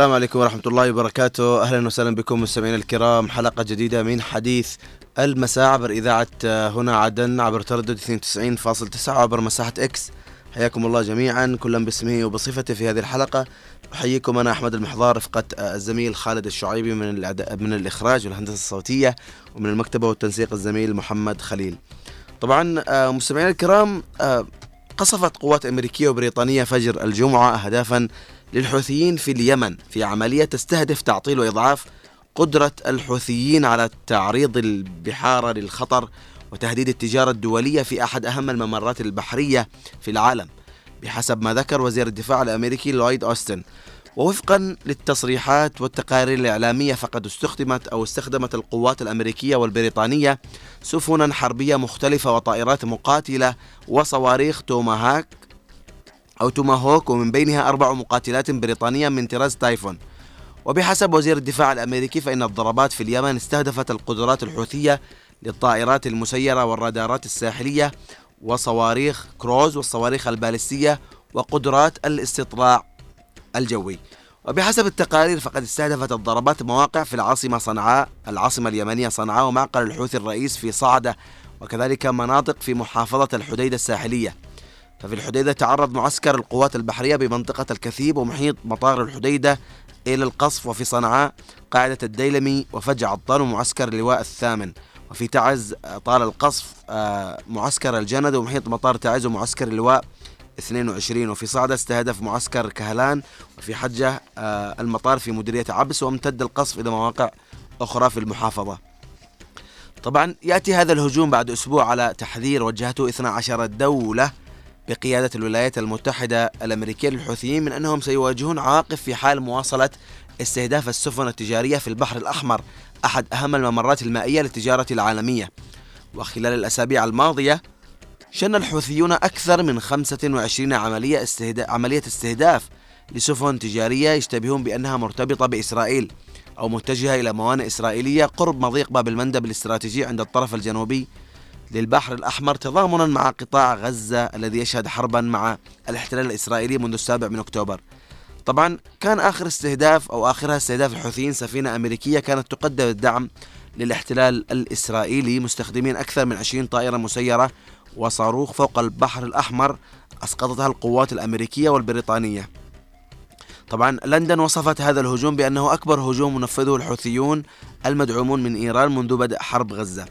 السلام عليكم ورحمة الله وبركاته. أهلا وسهلا بكم مستمعينا الكرام. حلقة جديدة من حديث المساء عبر إذاعة هنا عدن عبر تردد 92.9 عبر مساحة إكس حياكم الله جميعا كلا باسمه وبصفته في هذه الحلقة. أحييكم أنا أحمد المحضار رفقة الزميل خالد الشعيبي من من الإخراج والهندسة الصوتية ومن المكتبة والتنسيق الزميل محمد خليل. طبعا آه، مستمعينا الكرام آه، قصفت قوات أمريكية وبريطانية فجر الجمعة أهدافا للحوثيين في اليمن في عملية تستهدف تعطيل وإضعاف قدرة الحوثيين على تعريض البحار للخطر وتهديد التجارة الدولية في أحد أهم الممرات البحرية في العالم بحسب ما ذكر وزير الدفاع الأمريكي لويد أوستن. ووفقا للتصريحات والتقارير الإعلامية فقد استخدمت أو استخدمت القوات الأمريكية والبريطانية سفنا حربية مختلفة وطائرات مقاتلة وصواريخ توماهاك أو توماهوك ومن بينها أربع مقاتلات بريطانية من طراز تايفون. وبحسب وزير الدفاع الأمريكي فإن الضربات في اليمن استهدفت القدرات الحوثية للطائرات المسيرة والرادارات الساحلية وصواريخ كروز والصواريخ البالستية وقدرات الاستطلاع الجوي. وبحسب التقارير فقد استهدفت الضربات مواقع في العاصمة صنعاء العاصمة اليمنية صنعاء ومعقل الحوثي الرئيس في صعدة وكذلك مناطق في محافظة الحديدة الساحلية. ففي الحديدة تعرض معسكر القوات البحرية بمنطقة الكثيب ومحيط مطار الحديدة إلى القصف وفي صنعاء قاعدة الديلمي وفجع عطان ومعسكر اللواء الثامن. وفي تعز طال القصف آه، معسكر الجند ومحيط مطار تعز ومعسكر اللواء 22 وفي صعدة استهدف معسكر كهلان. وفي حجة آه، المطار في مديرية عبس وامتد القصف إلى مواقع أخرى في المحافظة. طبعا يأتي هذا الهجوم بعد أسبوع على تحذير وجهته 12 دولة. بقيادة الولايات المتحدة الأمريكية للحوثيين من أنهم سيواجهون عواقب في حال مواصلة استهداف السفن التجارية في البحر الأحمر أحد أهم الممرات المائية للتجارة العالمية. وخلال الأسابيع الماضية شن الحوثيون أكثر من 25 عملية, استهداف عملية استهداف لسفن تجارية يشتبهون بأنها مرتبطة بإسرائيل أو متجهة إلى موانئ إسرائيلية قرب مضيق باب المندب الاستراتيجي عند الطرف الجنوبي للبحر الأحمر تضامنا مع قطاع غزة الذي يشهد حربا مع الاحتلال الإسرائيلي منذ السابع من أكتوبر. طبعا كان آخر استهداف أو آخرها استهداف الحوثيين سفينة أمريكية كانت تقدم الدعم للاحتلال الإسرائيلي مستخدمين أكثر من 20 طائرة مسيرة وصاروخ فوق البحر الأحمر أسقطتها القوات الأمريكية والبريطانية. طبعا لندن وصفت هذا الهجوم بأنه أكبر هجوم نفذه الحوثيون المدعومون من إيران منذ بدء حرب غزة.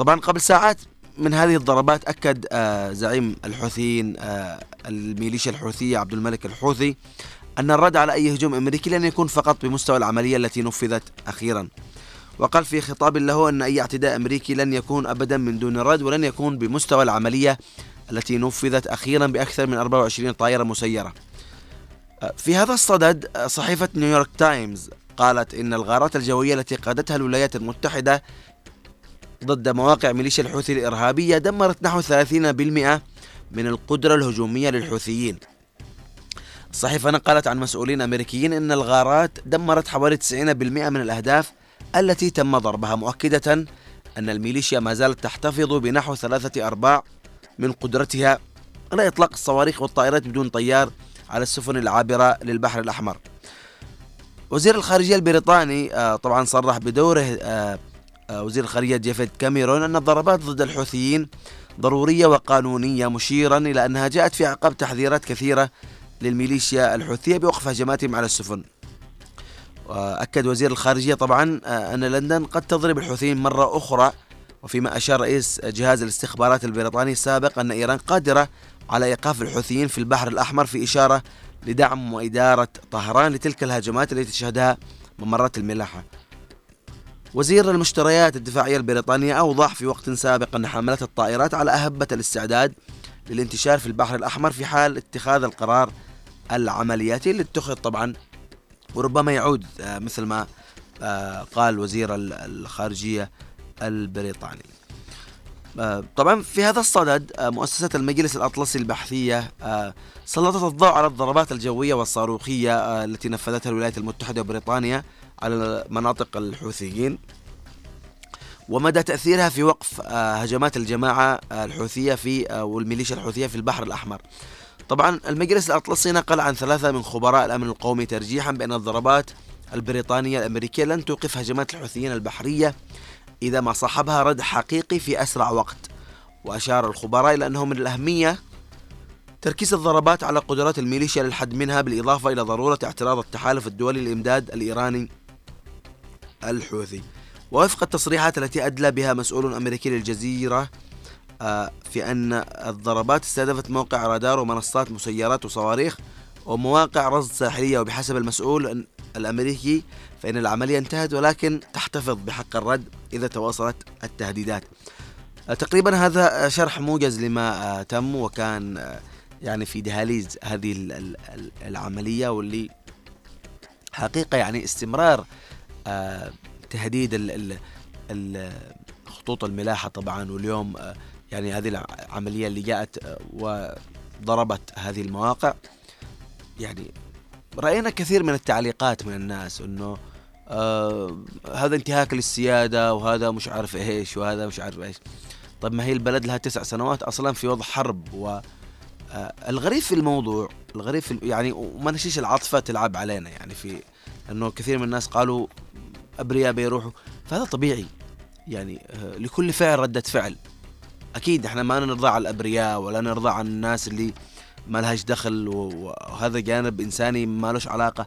طبعا قبل ساعات من هذه الضربات أكد آه، زعيم الحوثيين آه، الميليشيا الحوثية عبد الملك الحوثي أن الرد على أي هجوم أمريكي لن يكون فقط بمستوى العملية التي نفذت أخيرا. وقال في خطاب له أن أي اعتداء أمريكي لن يكون أبدا من دون رد ولن يكون بمستوى العملية التي نفذت أخيرا بأكثر من 24 طائرة مسيرة. في هذا الصدد صحيفة نيويورك تايمز قالت إن الغارات الجوية التي قادتها الولايات المتحدة ضد مواقع ميليشيا الحوثي الإرهابية دمرت نحو 30% من القدرة الهجومية للحوثيين. الصحيفة نقلت عن مسؤولين أمريكيين أن الغارات دمرت حوالي 90% من الأهداف التي تم ضربها مؤكدة أن الميليشيا ما زالت تحتفظ بنحو ثلاثة أرباع من قدرتها على إطلاق الصواريخ والطائرات بدون طيار على السفن العابرة للبحر الأحمر. وزير الخارجية البريطاني آه، طبعا صرح بدوره آه، وزير الخارجية جيفيد كاميرون أن الضربات ضد الحوثيين ضرورية وقانونية مشيرا إلى أنها جاءت في أعقاب تحذيرات كثيرة للميليشيا الحوثية بوقف هجماتهم على السفن. وأكد وزير الخارجية طبعا آه، أن لندن قد تضرب الحوثيين مرة أخرى وفيما أشار رئيس جهاز الاستخبارات البريطاني السابق أن إيران قادرة على إيقاف الحوثيين في البحر الأحمر في إشارة لدعم وإدارة طهران لتلك الهجمات التي تشهدها ممرات الملاحة. وزير المشتريات الدفاعية البريطانية أوضح في وقت سابق أن حملات الطائرات على أهبة الاستعداد للانتشار في البحر الأحمر في حال اتخاذ القرار العملياتي اللي اتخذ طبعا وربما يعود آه، مثل ما آه، قال وزير الخارجية البريطاني. آه، طبعا في هذا الصدد مؤسسة المجلس الأطلسي البحثية سلطت الضوء على الضربات الجوية والصاروخية التي نفذتها الولايات المتحدة وبريطانيا على مناطق الحوثيين ومدى تأثيرها في وقف هجمات الجماعة الحوثية في والميليشيا الحوثية في البحر الأحمر. طبعا المجلس الأطلسي نقل عن ثلاثة من خبراء الأمن القومي ترجيحا بأن الضربات البريطانية الأمريكية لن توقف هجمات الحوثيين البحرية إذا ما صاحبها رد حقيقي في أسرع وقت. وأشار الخبراء إلى أنه من الأهمية تركيز الضربات على قدرات الميليشيا للحد منها بالإضافة إلى ضرورة اعتراض التحالف الدولي للإمداد الإيراني الحوثي. ووفق التصريحات التي أدلى بها مسؤول أمريكي للجزيرة آه، في أن الضربات استهدفت موقع رادار ومنصات مسيرات وصواريخ ومواقع رصد ساحلية. وبحسب المسؤول الأمريكي فإن العملية انتهت ولكن تحتفظ بحق الرد إذا تواصلت التهديدات. آه، تقريبا هذا شرح موجز لما آه، تم وكان يعني في دهاليز هذه العملية واللي حقيقة يعني استمرار تهديد خطوط الملاحة طبعا. واليوم يعني هذه العملية اللي جاءت وضربت هذه المواقع. يعني رأينا كثير من التعليقات من الناس إنه آه هذا انتهاك للسيادة وهذا مش عارف إيش وهذا مش عارف إيش. طيب ما هي البلد لها تسع سنوات أصلا في وضع حرب و آه الغريب في الموضوع الغريب في يعني وما نشيش العاطفة تلعب علينا. يعني في إنه كثير من الناس قالوا أبرياء بيروحوا. فهذا طبيعي. يعني آه لكل فعل ردة فعل. أكيد إحنا ما نرضى على الأبرياء ولا نرضى عن الناس اللي ما لهاش دخل وهذا جانب إنساني ما لهش علاقة.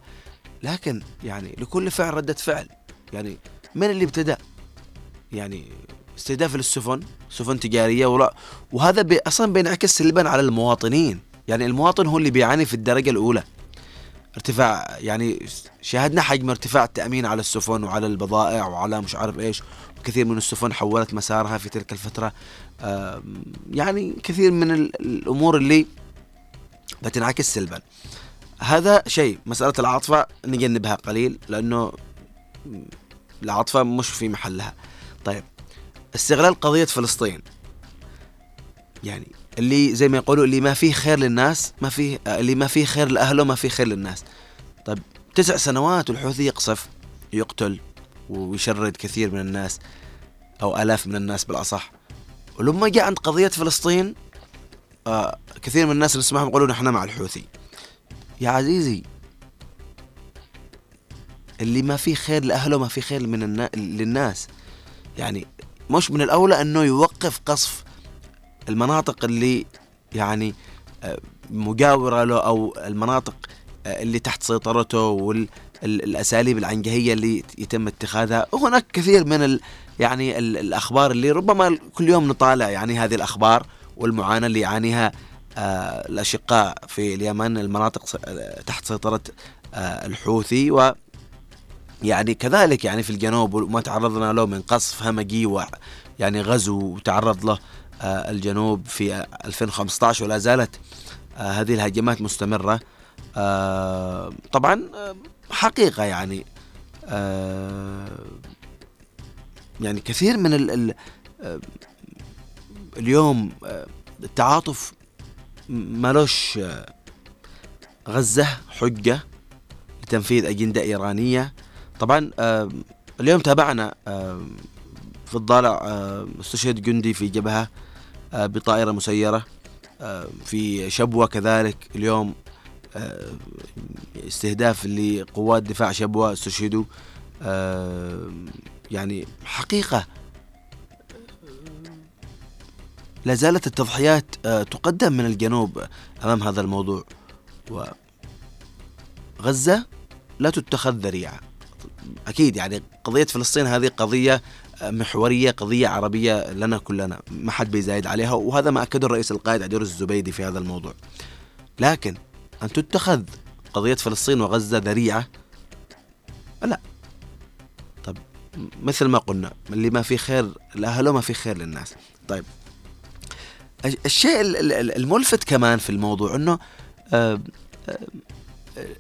لكن يعني لكل فعل ردة فعل. يعني من اللي ابتدأ؟ يعني استهداف للسفن سفن تجارية ولا وهذا أصلا بينعكس سلبا على المواطنين. يعني المواطن هو اللي بيعاني في الدرجة الأولى. ارتفاع يعني شاهدنا حجم ارتفاع التأمين على السفن وعلى البضائع وعلى مش عارف إيش. كثير من السفن حولت مسارها في تلك الفترة. يعني كثير من الأمور اللي بتنعكس سلبا. هذا شيء مسألة العاطفة نجنبها قليل لأنه العاطفة مش في محلها. طيب استغلال قضية فلسطين. يعني اللي زي ما يقولوا اللي ما فيه خير للناس ما فيه اللي ما فيه خير لأهله ما فيه خير للناس. طيب تسع سنوات والحوثي يقصف يقتل ويشرد كثير من الناس أو آلاف من الناس بالأصح. ولما جاء عند قضية فلسطين آه كثير من الناس نسمعهم يقولون إحنا مع الحوثي. يا عزيزي اللي ما فيه خير لأهله ما فيه خير من النا... للناس. يعني مش من الأولى أنه يوقف قصف المناطق اللي يعني آه، مجاورة له أو المناطق آه، اللي تحت سيطرته والأساليب العنجهية اللي يتم اتخاذها. وهناك كثير من ال يعني الأخبار اللي ربما كل يوم نطالع يعني هذه الأخبار والمعاناة اللي يعانيها آه، الأشقاء في اليمن المناطق تحت سيطرة الحوثي. و يعني كذلك يعني في الجنوب وما تعرضنا له من قصف همجي ويعني غزو وتعرض له الجنوب في 2015 ولا زالت آه، هذه الهجمات مستمرة. آه، طبعا حقيقة يعني يعني كثير من ال ال اليوم التعاطف مالوش غزة حجة لتنفيذ أجندة إيرانية. طبعا اليوم تابعنا في الضالع استشهد جندي في جبهة آه، بطائرة مسيرة آه، في شبوة كذلك اليوم آه، استهداف لقوات دفاع شبوة استشهدوا يعني حقيقة لا زالت التضحيات تقدم من الجنوب أمام هذا الموضوع. وغزة لا تتخذ ذريعة. أكيد يعني قضية فلسطين هذه قضية محورية قضية عربية لنا كلنا ما حد بيزايد عليها وهذا ما أكده الرئيس القائد عدير الزبيدي في هذا الموضوع. لكن أن تتخذ قضية فلسطين وغزة ذريعة؟ لا. طب مثل ما قلنا اللي ما في خير لأهله ما في خير للناس. طيب. الشيء الملفت كمان في الموضوع إنه آه، آه،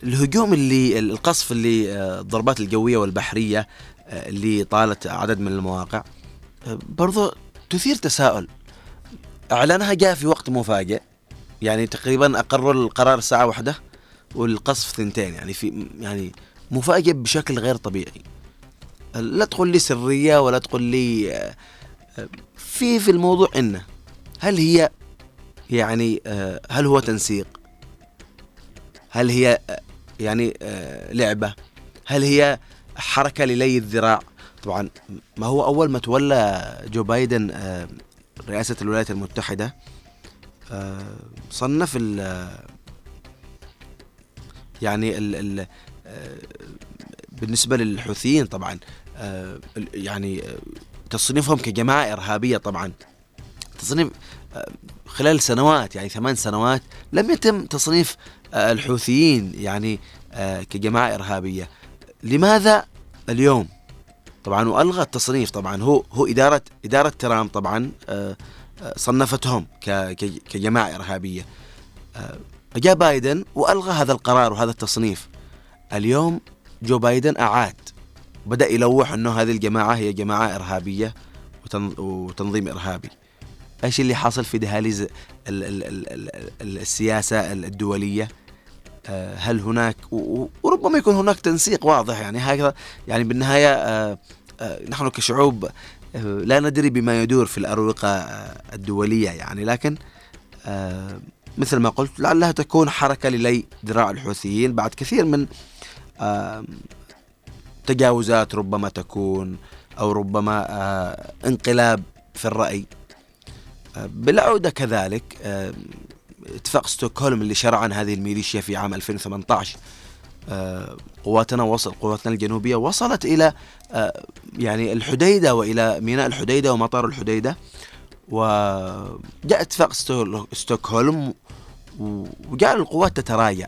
الهجوم اللي القصف اللي آه، الضربات الجوية والبحرية اللي طالت عدد من المواقع. برضو تثير تساؤل. إعلانها جاء في وقت مفاجئ. يعني تقريبا اقروا القرار الساعة واحدة والقصف ثنتين. يعني في يعني مفاجئ بشكل غير طبيعي. لا تقول لي سرية ولا تقول لي في في الموضوع إنه هل هي يعني هل هو تنسيق؟ هل هي يعني لعبة؟ هل هي حركة للي الذراع. طبعا ما هو أول ما تولى جو بايدن رئاسة الولايات المتحدة صنف ال يعني ال ال بالنسبة للحوثيين طبعا يعني تصنيفهم كجماعة إرهابية طبعا. تصنيف خلال سنوات يعني ثمان سنوات لم يتم تصنيف الحوثيين يعني كجماعة إرهابية. لماذا اليوم؟ طبعا وألغى التصنيف طبعا هو هو إدارة إدارة ترامب طبعا آه، آه، صنفتهم كجماعة إرهابية. آه، جاء بايدن وألغى هذا القرار وهذا التصنيف. اليوم جو بايدن أعاد. بدأ يلوح إنه هذه الجماعة هي جماعة إرهابية وتنظيم إرهابي. إيش اللي حاصل في دهاليز السياسة الدولية؟ هل هناك وربما يكون هناك تنسيق واضح يعني هكذا. يعني بالنهاية آه، آه، نحن كشعوب لا ندري بما يدور في الأروقة الدولية يعني. لكن مثل ما قلت لعلها تكون حركة للي ذراع الحوثيين. بعد كثير من تجاوزات ربما تكون أو ربما انقلاب في الرأي. بالعودة كذلك اتفاق ستوكهولم اللي شرع عن هذه الميليشيا في عام 2018 آه، قواتنا وصل قواتنا الجنوبية وصلت إلى آه، يعني الحديدة وإلى ميناء الحديدة ومطار الحديدة وجاء اتفاق ستوكهولم وجاء القوات تتراجع.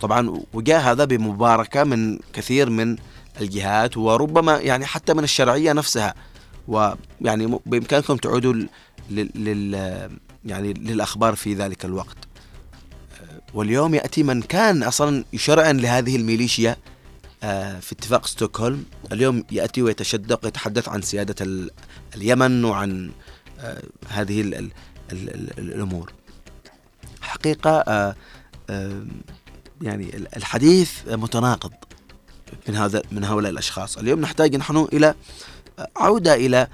طبعا وجاء هذا بمباركة من كثير من الجهات وربما يعني حتى من الشرعية نفسها ويعني بإمكانكم تعودوا لل يعني للأخبار في ذلك الوقت. واليوم يأتي من كان أصلا يشرعن لهذه الميليشيا آه، في اتفاق ستوكهولم. اليوم يأتي ويتشدق ويتحدث عن سيادة اليمن وعن آه، هذه ال ال ال الأمور. حقيقة آه، يعني الحديث متناقض من هذا من هؤلاء الأشخاص. اليوم نحتاج نحن إلى عودة إلى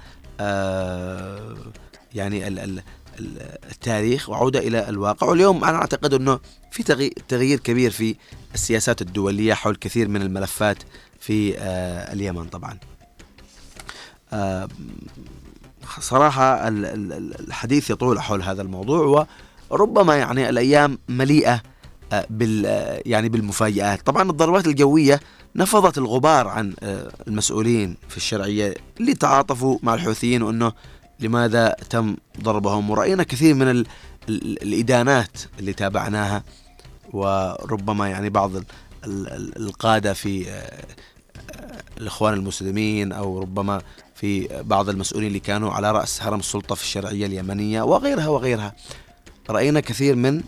يعني التاريخ وعودة إلى الواقع. واليوم أنا أعتقد أنه في تغيير كبير في السياسات الدولية حول كثير من الملفات في آه، اليمن طبعا. آه، صراحة الحديث يطول حول هذا الموضوع وربما يعني الأيام مليئة آه، بال يعني بالمفاجآت. طبعا الضربات الجوية نفضت الغبار عن المسؤولين في الشرعية اللي تعاطفوا مع الحوثيين وأنه لماذا تم ضربهم؟ ورأينا كثير من ال ال الإدانات اللي تابعناها وربما يعني بعض ال ال القادة في آه، الإخوان المسلمين أو ربما في بعض المسؤولين اللي كانوا على رأس هرم السلطة في الشرعية اليمنية وغيرها وغيرها. رأينا كثير من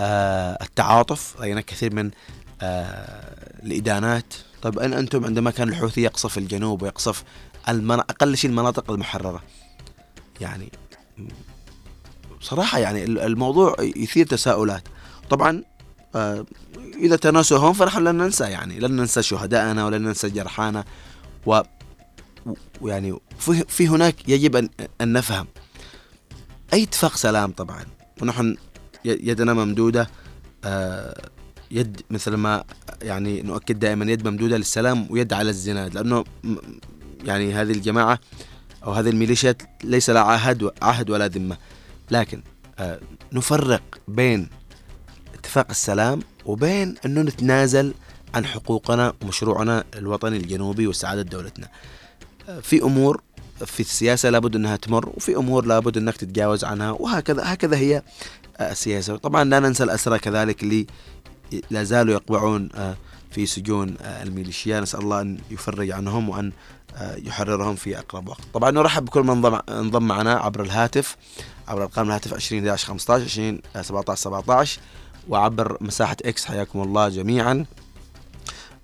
آه، التعاطف رأينا كثير من آه، الإدانات. أن أنتم عندما كان الحوثي يقصف الجنوب ويقصف أقل شيء المناطق المحررة يعني صراحة يعني الموضوع يثير تساؤلات. طبعا آه، إذا تناسوا فنحن لن ننسى يعني لن ننسى شهداءنا ولن ننسى جرحانا. و ويعني في هناك يجب أن, أن نفهم. أي اتفاق سلام طبعا. ونحن يدنا ممدودة آه، يد مثل ما يعني نؤكد دائما يد ممدودة للسلام ويد على الزناد. لأنه يعني هذه الجماعة أو هذه الميليشيات ليس لها عهد عهد ولا ذمة. لكن آه، نفرق بين اتفاق السلام وبين أنه نتنازل عن حقوقنا ومشروعنا الوطني الجنوبي وسعادة دولتنا. آه، في أمور في السياسة لابد أنها تمر وفي أمور لابد أنك تتجاوز عنها وهكذا هكذا هي آه، السياسة. طبعا لا ننسى الأسرى كذلك اللي لا زالوا يقبعون في سجون الميليشيا. نسأل الله أن يفرج عنهم وأن يحررهم في أقرب وقت. طبعا نرحب بكل من انضم معنا عبر الهاتف عبر أرقام الهاتف 20 11 15 20 17 17 وعبر مساحة إكس. حياكم الله جميعا.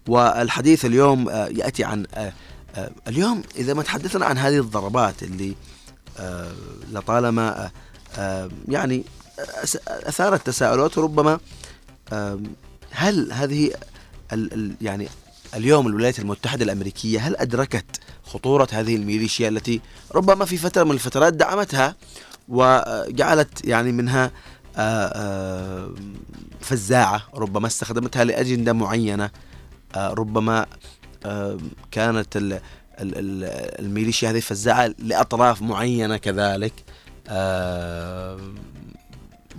والحديث اليوم آه، يأتي عن آه، آه، اليوم إذا ما تحدثنا عن هذه الضربات اللي لطالما يعني أثارت تساؤلات ربما هل هذه يعني اليوم الولايات المتحدة الأمريكية هل أدركت خطورة هذه الميليشيا التي ربما في فترة من الفترات دعمتها وجعلت يعني منها فزاعة ربما استخدمتها لأجندة معينة ربما كانت الميليشيا هذه فزاعة لأطراف معينة كذلك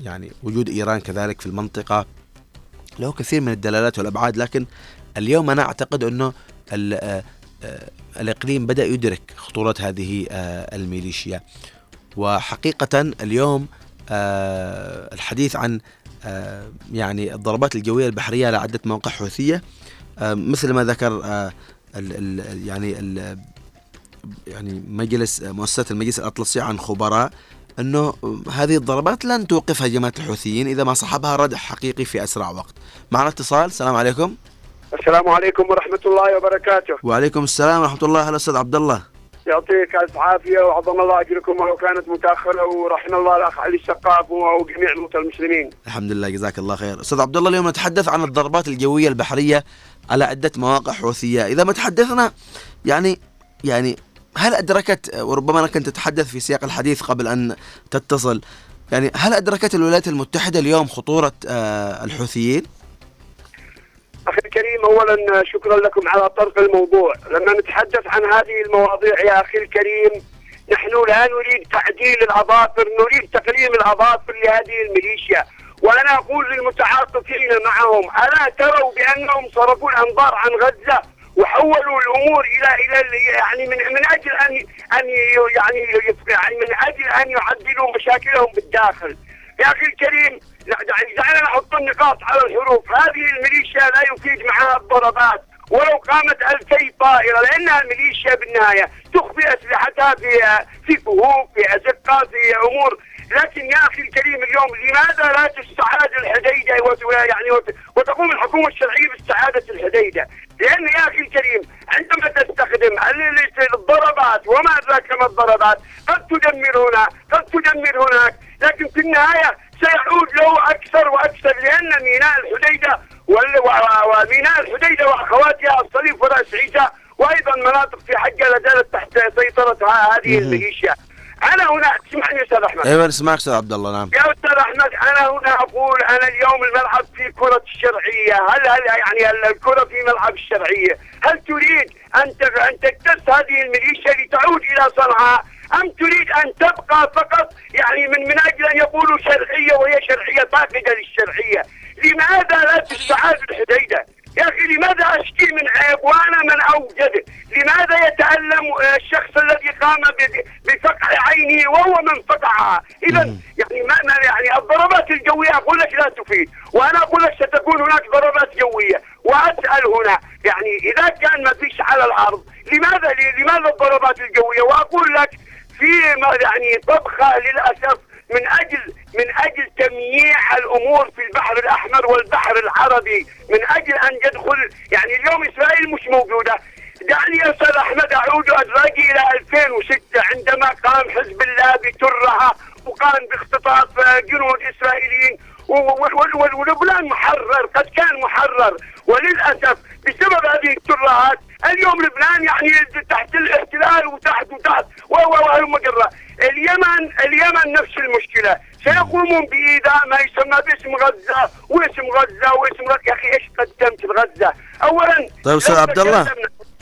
يعني وجود إيران كذلك في المنطقة له كثير من الدلالات والأبعاد لكن اليوم أنا أعتقد أنه الإقليم بدأ يدرك خطورة هذه الميليشيا. وحقيقة اليوم الحديث عن يعني الضربات الجوية البحرية على عدة مواقع حوثية مثل ما ذكر يعني يعني مجلس مؤسسة المجلس الأطلسي عن خبراء أنه هذه الضربات لن توقف هجمات الحوثيين إذا ما صاحبها ردع حقيقي في أسرع وقت. معنا اتصال السلام عليكم. السلام عليكم ورحمة الله وبركاته وعليكم السلام ورحمة الله هلا أستاذ عبد الله يعطيك ألف عافية وعظم الله أجركم ولو كانت متأخرة ورحم الله الأخ علي السقاف وجميع الموتى المسلمين. الحمد لله جزاك الله خير. أستاذ عبد الله اليوم نتحدث عن الضربات الجوية البحرية على عدة مواقع حوثية، إذا ما تحدثنا يعني يعني هل أدركت وربما أنا كنت اتحدث في سياق الحديث قبل أن تتصل يعني هل أدركت الولايات المتحدة اليوم خطورة آه، الحوثيين؟ أخي الكريم أولا شكرا لكم على طرق الموضوع لما نتحدث عن هذه المواضيع يا أخي الكريم نحن لا نريد تعديل الأظافر نريد تقليم الأظافر لهذه الميليشيا وأنا أقول للمتعاطفين معهم ألا تروا بأنهم صرفوا الأنظار عن غزة وحولوا الأمور إلى إلى يعني من من أجل ان أن يعني يعني من أجل أن يعدلوا مشاكلهم بالداخل. يا أخي الكريم دعنا نحط النقاط على الحروف. هذه الميليشيا لا يفيد معها الضربات ولو قامت ألفي طائرة لأنها الميليشيا بالنهاية تخفي أسلحتها في في كهوف في أزقة في أمور. لكن يا أخي الكريم اليوم لماذا لا تستعاد الحديدة يعني وتقوم الحكومة الشرعية باستعادة الحديدة؟ لأن يا أخي الكريم عندما تستخدم الضربات وما أدراك ما الضربات قد تدمر هنا قد تدمر هناك. لكن في النهاية سيعود له أكثر وأكثر لأن ميناء الحديدة وميناء الحديدة وأخواتها الصليب وراس عيسى وأيضا مناطق في حجه لا زالت تحت سيطرة هذه الميليشيا. أنا هنا اسمعني أستاذ أحمد. أيوه اسمعك أستاذ عبد الله نعم. يا أستاذ أحمد أنا هنا أقول أنا اليوم الملعب في كرة الشرعية. هل هل يعني الكرة في ملعب الشرعية؟ هل تريد أن أن تكتس هذه الميليشيا لتعود إلى صنعاء؟ أم تريد أن تبقى فقط؟ يعني من من أجل أن يقولوا شرعية وهي شرعية فاقدة للشرعية. لماذا لا تستعاد الحديدة؟ يا أخي لماذا أشكي من عيب وأنا من أوجده لماذا يتألم الشخص الذي قام بفقع عينه وهو من فقعها؟ إذا يعني ما يعني الضربات الجوية أقول لك لا تفيد وأنا أقول لك ستكون هناك ضربات جوية وأسأل هنا. يعني إذا كان ما فيش على الأرض لماذا لماذا الضربات الجوية؟ وأقول لك في يعني طبخه للأسف من أجل من أجل تمييع الأمور في البحر الأحمر والبحر العربي من أجل أن يدخل يعني اليوم إسرائيل مش موجودة. دعني أستاذ أحمد أعود ادراجي إلى 2006 عندما قام حزب الله بترها وقام باختطاف جنود إسرائيليين ولبنان محرر قد كان محرر. وللأسف بسبب هذه الترهات اليوم لبنان يعني تحت الاحتلال وتحت وتحت وهلم جرة اليمن اليمن نفس المشكلة. سيقومون بإيذاء ما يسمى باسم غزة واسم غزة واسم غزة. يا أخي إيش قدمت لغزة؟ اولا طيب أستاذ عبد الله.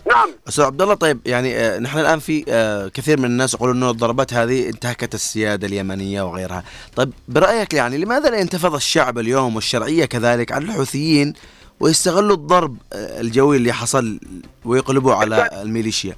نعم. أستاذ عبد الله طيب يعني آه نحن الآن في آه كثير من الناس يقولون إنه الضربات هذه انتهكت السيادة اليمنية وغيرها، طيب برأيك يعني لماذا لا ينتفض الشعب اليوم والشرعية كذلك على الحوثيين ويستغلوا الضرب الجوي اللي حصل ويقلبوا على الميليشيا.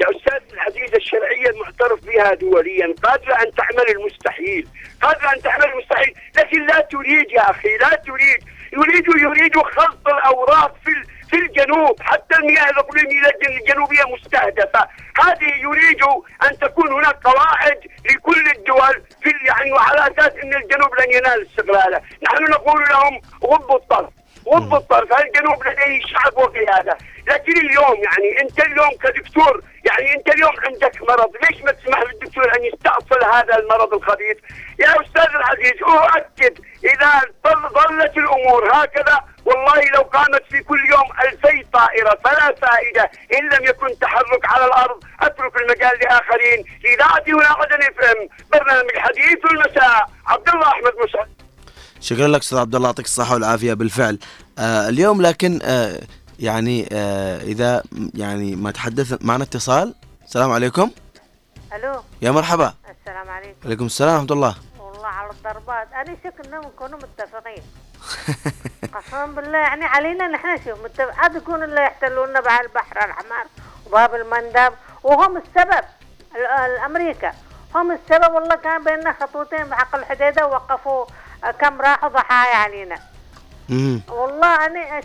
يا أستاذ العزيز الشرعية المعترف بها دوليا قادرة أن تعمل المستحيل قادرة أن تعمل المستحيل لكن لا تريد يا أخي لا تريد. يريد يريد خلط الأوراق في في الجنوب حتى المياه الاقليميه الجنوبية مستهدفة، هذه يريد أن تكون هناك قواعد لكل الدول في يعني وعلى أساس أن الجنوب لن ينال استقلاله، نحن نقول لهم غضوا الطرف، وض الطرف الجنوب لديه شعب وقياده لكن اليوم يعني انت اليوم كدكتور يعني انت اليوم عندك مرض. ليش ما تسمح للدكتور أن يستأصل هذا المرض الخبيث؟ يا أستاذ العزيز أؤكد إذا ظلت الأمور هكذا والله لو قامت في كل يوم ألفي طائرة فلا فائدة. إن لم يكن تحرك على الأرض أترك المجال لآخرين. اذاعتي هنا عدن اف ام برنامج حديث المساء. عبد الله أحمد مسعد شكرا لك أستاذ عبد الله يعطيك الصحة والعافية بالفعل. آه اليوم لكن آه يعني آه إذا يعني ما تحدث معنا اتصال. السلام عليكم. ألو. يا مرحبا. السلام عليكم. عليكم السلام ورحمة الله. والله على الضربات. أنا شك انهم يكونوا متفقين. قسما بالله يعني علينا نحن شوف متفق. عاد يكون اللي يحتلونا بها البحر الأحمر وباب المندب وهم السبب ال- الامريكا هم السبب والله كان بيننا خطوتين بحق الحديده ووقفوا كم راحوا ضحايا علينا. مم. والله أنا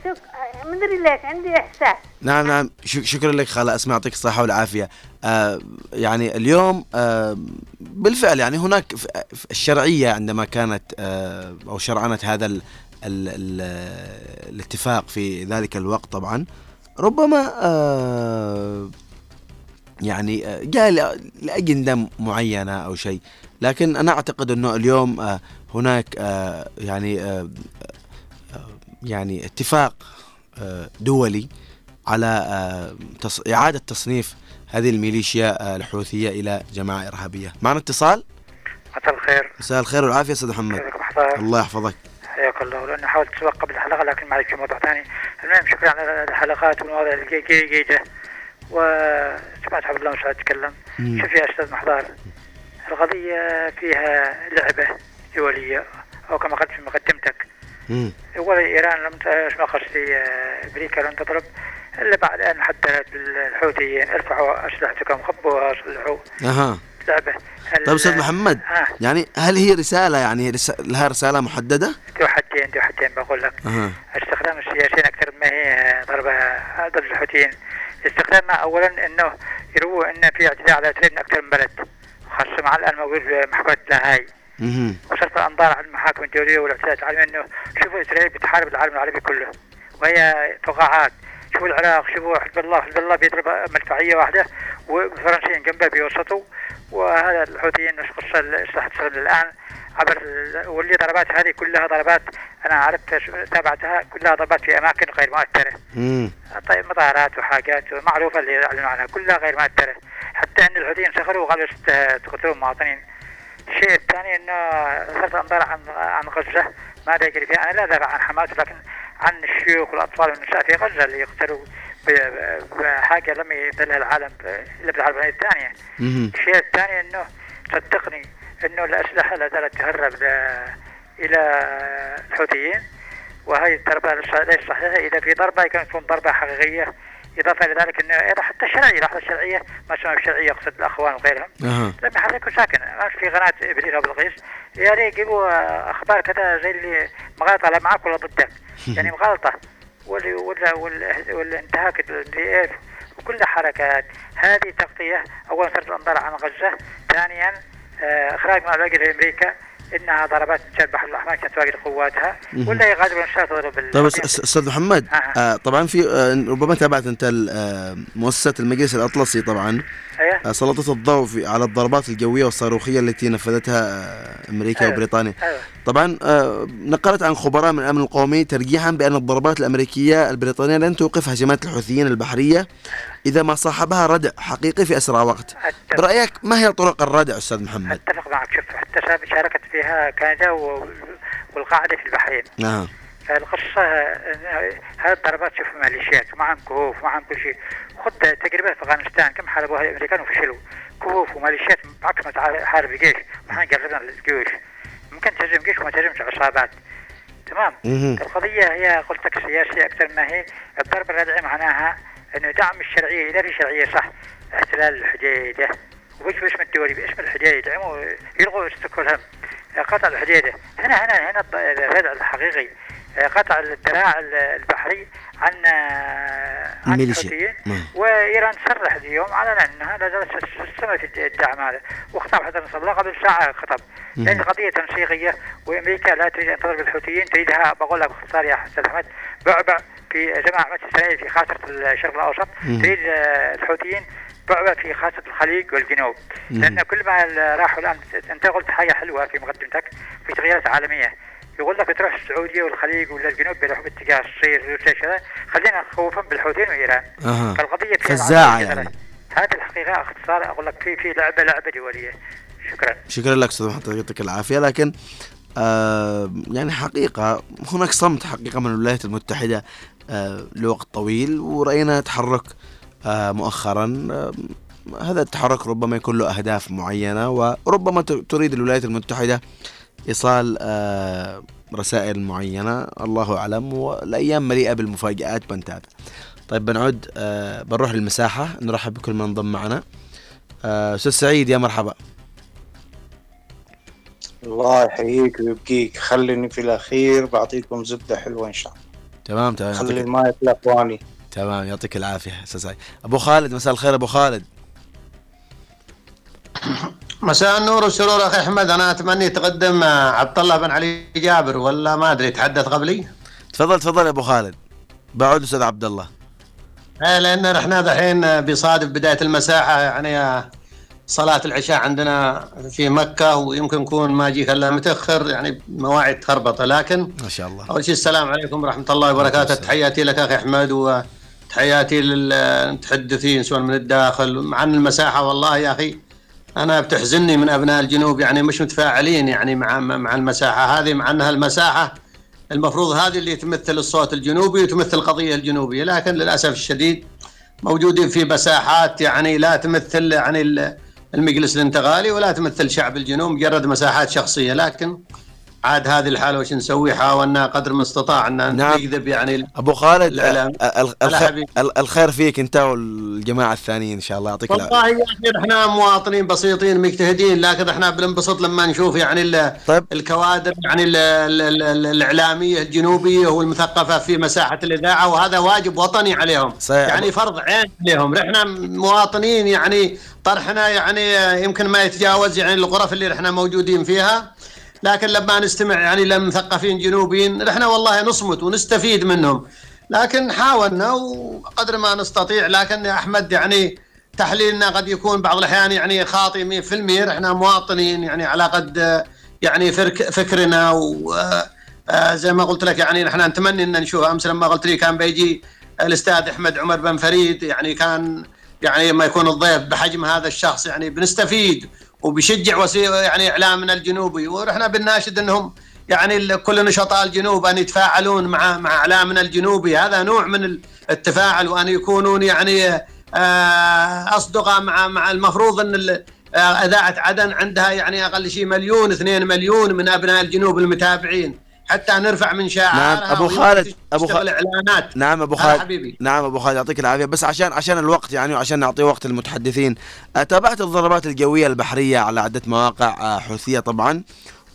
ما أدري ليش عندي إحساس. نعم نعم. شكرا لك خالة. أسماء يعطيك الصحة والعافية. آه يعني اليوم آه بالفعل يعني هناك الشرعية عندما كانت آه أو شرعنت هذا ال ال ال الاتفاق في ذلك الوقت طبعا ربما آه يعني آه، جاء ل- لأجندة معينة أو شيء. لكن أنا أعتقد أنه اليوم آه هناك آه يعني آه آه، يعني اتفاق دولي على إعادة تصنيف هذه الميليشيا الحوثية إلى جماعة إرهابية. معنا اتصال؟ مساء الخير. مساء الخير والعافية أستاذ محمد. الله يحفظك. حياك الله. لأنه حاولت أسبق قبل الحلقة لكن معلش في موضوع ثاني. المهم شكرا على الحلقات والمواضيع الجيدة وسمعت عبد الله يتكلم. مم. شوف يا أستاذ محضر القضية فيها لعبة. دولية أو كما قلت في مقدمتك. أولا إيران لم ت- اسمها قصدي آه، أمريكا لم تضرب إلا بعد أن حددت الحوثيين ارفعوا أسلحتكم خبوها صلحوا أها. لعبة. طيب أستاذ محمد آه. يعني هل هي رسالة يعني رس... لها رسالة محددة؟ ذو حدين ذو حدين بقول لك. أها. استخدام السياسيين أكثر ما هي ضربه ضد الحوثيين. استخدامها اولا إنه يرووا إن في اعتداء على من أكثر من بلد خاصة مع الان موجود في محكمه لاهاي. وصرف الانظار على المحاكم الدوليه والاعتداءات العالميه إنه شوفوا إسرائيل بتحارب العالم العربي كله. وهي فقاعات. شوفوا العراق شوفوا حزب الله حزب الله بيضرب مدفعية واحدة والفرنسيين جنبه بيوسطوا. وهذا الحوثيين نفس قصه الاصلاح تستخدم الان عبر ال- واللي ضربات هذه كلها ضربات أنا عرفت تابعتها. كلها ضربات في أماكن غير مؤثرة. مم. طيب مطارات وحاجات معروفه اللي يعلنوا عنها. كلها غير مؤثرة. حتى إن الحوثيين سخروا وقالوا تقتلون مواطنين. الشيء الثاني إنه صرت انظر عن عن غزة ما أدري فيها أنا لا ادافع عن حماس لكن عن الشيوخ والأطفال والنساء في غزة اللي يقتلوا بحاجة لم يذلها العالم إلا بالحرب العالميه الثانية. الشيء الثاني إنه صدقني إنه الاسلحه لا زالت تهرب إلى الحوثيين وهي الضربه ليس- ليس صحيحة إذا في ضربة يكون تكون ضربة حقيقية إضافة إلى ذلك إنه أيضا حتى الشرعية لحظة الشرعية ما اسمها الشرعية يقصد الأخوان وغيرهم أها. لم يحركوا ساكن. امس في قناة إبليس أبو القيس يا ريت يجيبوا أخبار كذا زي اللي مغالطة لا معك ولا ضدك. يعني مغالطة. وال وال وال والانتهاك الدي اف وكل حركات هذه تغطية اولا صرف الأنظار عن غزة ثانيا آه، إخراج ما بقي لامريكا انها ضربات من البحر الأحمر كانت تواجد قواتها. ولا يغادر الانشاء تضرب ال- طيب أس- أس- أستاذ محمد أها. آه طبعا في آه ربما تابعت أنت آه مؤسسة المجلس الأطلسي طبعا إيه آه، سلطت الضوء في على الضربات الجوية والصاروخية التي نفذتها آه أمريكا أيوة. وبريطانيا. أيوه. طبعا آه، نقلت عن خبراء من الأمن القومي ترجيحا بأن الضربات الأمريكية البريطانية لن توقف هجمات الحوثيين البحرية إذا ما صاحبها ردع حقيقي في أسرع وقت. أتفق. برأيك ما هي طرق الردع أستاذ محمد؟ أتفق معك. شوف حتى شا- شاركت فيها كندا والقاعدة في البحرين. نعم. فالقصة إن هذه الضربات شوف ميليشيات ومعهم كهوف ومعهم كل شيء. خذ تجربة في أفغانستان كم حاربوها الأمريكان وفشلوا كهوف وميليشيات بعكس ما تع- حارب الجيش. ونحن جربنا الجيوش ممكن تهزم جيش وما تهزمش عصابات. تمام؟ مهم. القضية هي قلت لك سياسية أكثر ما هي. الضرب الردعي معناها أنه دعم الشرعية إذا في شرعية صح احتلال الحديدة. وش باسم الدولي؟ باسم الحديدة. يدعموا يلغوا ستوكهولم قطع الحديدة. هنا هنا هنا الردع الحقيقي. قطع الذراع البحري عن عن الميليشيا. الحوثيين نعم. وإيران تصرح اليوم علنا انها لا زالت تستمر في الدعم هذا وخطاب حسن نصر الله قبل ساعة خطب لأن قضية تنسيقية وأمريكا لا تريد أن تضرب الحوثيين تريدها بقول لك باختصار يا حسن أحمد بعبع في جماعة اسرائيل في خاصة الشرق الأوسط مم. تريد آه، الحوثيين بعبع في خاصة الخليج والجنوب. لأن كل ما راحوا الآن أنت قلت حاجة حلوة في مقدمتك في تغييرات عالمية يقول لك تروح السعودية والخليج ولا الجنوب بيروحوا باتجاه الصين كذا. خلينا نخوفهم بالحوثيين وإيران. أها. فالقضية العدالة يعني. هذه الحقيقة اختصار أقول لك في في لعبة لعبة دولية. شكرا. شكرا لك أستاذ محمد يعطيك العافية. لكن آه يعني حقيقة هناك صمت حقيقة من الولايات المتحدة آه لوقت طويل ورأينا تحرك آه مؤخرا. آه هذا التحرك ربما يكون له أهداف معينة وربما تريد الولايات المتحدة إيصال آه رسائل معينة الله أعلم والأيام مليئة بالمفاجآت بنتابع طيب بنعود آه بنروح للمساحة نرحب بكل من انضم معنا. آه، أستاذ سعيد يا مرحبا. الله يحييك ويبقيك. خليني في الأخير بعطيكم زبدة حلوة إن شاء الله. تمام تمام خلي المايك لأخواني. تمام يعطيك العافية أستاذ أبو خالد مساء الخير أبو خالد. مساء النور والسرور أخي أحمد. أنا أتمنى يتقدم عبد الله بن علي جابر ولا ما أدري تحدث قبلي؟ تفضل تفضل يا أبو خالد. بعود أستاذ عبد الله. إيه لأن إحنا دحين بيصادف بداية المساحة يعني صلاة العشاء عندنا في مكة ويمكن نكون ما اجيك إلا متأخر يعني مواعيد تخربطه لكن ما شاء الله. أول شيء السلام عليكم ورحمة الله وبركاته. تحياتي لك أخي أحمد وتحياتي للمتحدثين سواء من الداخل عن المساحة. والله يا أخي أنا بتحزني من أبناء الجنوب يعني مش متفاعلين يعني مع مع المساحة هذه مع أنها المساحة المفروض هذه اللي تمثل الصوت الجنوبي وتمثل القضية الجنوبية لكن للأسف الشديد موجودين في مساحات يعني لا تمثل يعني ال- المجلس الانتقالي ولا تمثل شعب الجنوب مجرد مساحات شخصية لكن عاد هذه الحالة وش نسوي؟ حاولنا قدر ما استطاع أن نعم. نكذب يعني أبو خالد الخير, الخير فيك أنت والجماعة الثانيين إن شاء الله. يعطيك العافية. والله يا أخي إحنا مواطنين بسيطين مجتهدين لكن إحنا بننبسط لما نشوف يعني ال- طيب. الكوادر يعني ال ال ال ال الإعلامية الجنوبية والمثقفة في مساحة الإذاعة وهذا واجب وطني عليهم. صحيح. يعني فرض عين عليهم. إحنا مواطنين يعني طرحنا يعني يمكن ما يتجاوز يعني الغرف اللي إحنا موجودين فيها. لكن لما نستمع يعني لمثقفين جنوبيين إحنا والله نصمت ونستفيد منهم. لكن حاولنا وقدر ما نستطيع لكن يا أحمد يعني تحليلنا قد يكون بعض الأحيان يعني خاطئ 100% إحنا مواطنين يعني على قد يعني فكرنا و آه، زي ما قلت لك يعني نحن نتمنى إن نشوف. أمس لما قلت لي كان بيجي الأستاذ أحمد عمر بن فريد يعني كان يعني ما يكون الضيف بحجم هذا الشخص يعني بنستفيد. وبيشجع وسيلة يعني اعلامنا الجنوبي ونحن بنناشد إنهم يعني كل نشطاء الجنوب أن يتفاعلون مع مع اعلامنا الجنوبي هذا نوع من التفاعل وأن يكونون يعني آه، أصدقاء مع مع المفروض إن اذاعه عدن عندها يعني أقل شيء مليون اثنين مليون من أبناء الجنوب المتابعين. حتى نرفع من شعارها نعم، ويمكن خالد، تشتغل خالد. اعلانات نعم أبو خالد. حبيبي. نعم أبو خالد يعطيك العافية. بس عشان عشان الوقت يعني وعشان نعطي وقت للمتحدثين آه، تابعت الضربات الجوية البحرية على عدة مواقع آه، حوثية طبعا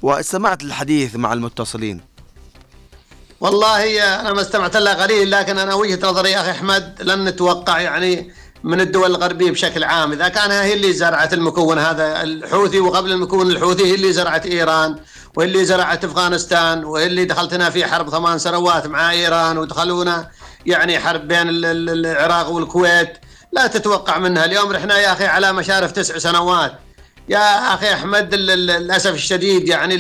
واستمعت للحديث مع المتصلين. والله أنا ما استمعت لها قليل لكن أنا وجهة نظري يا أخي أحمد لن نتوقع يعني من الدول الغربية بشكل عام. إذا كان هي اللي زرعت المكون هذا الحوثي وقبل المكون الحوثي هي اللي زرعت إيران وهي اللي زرعت أفغانستان وهي اللي دخلتنا في حرب ثمان سنوات مع إيران ودخلونا يعني حرب بين ال- ال- العراق والكويت. لا تتوقع منها. اليوم رحنا يا أخي على مشارف تسع سنوات. يا أخي أحمد للأسف الشديد يعني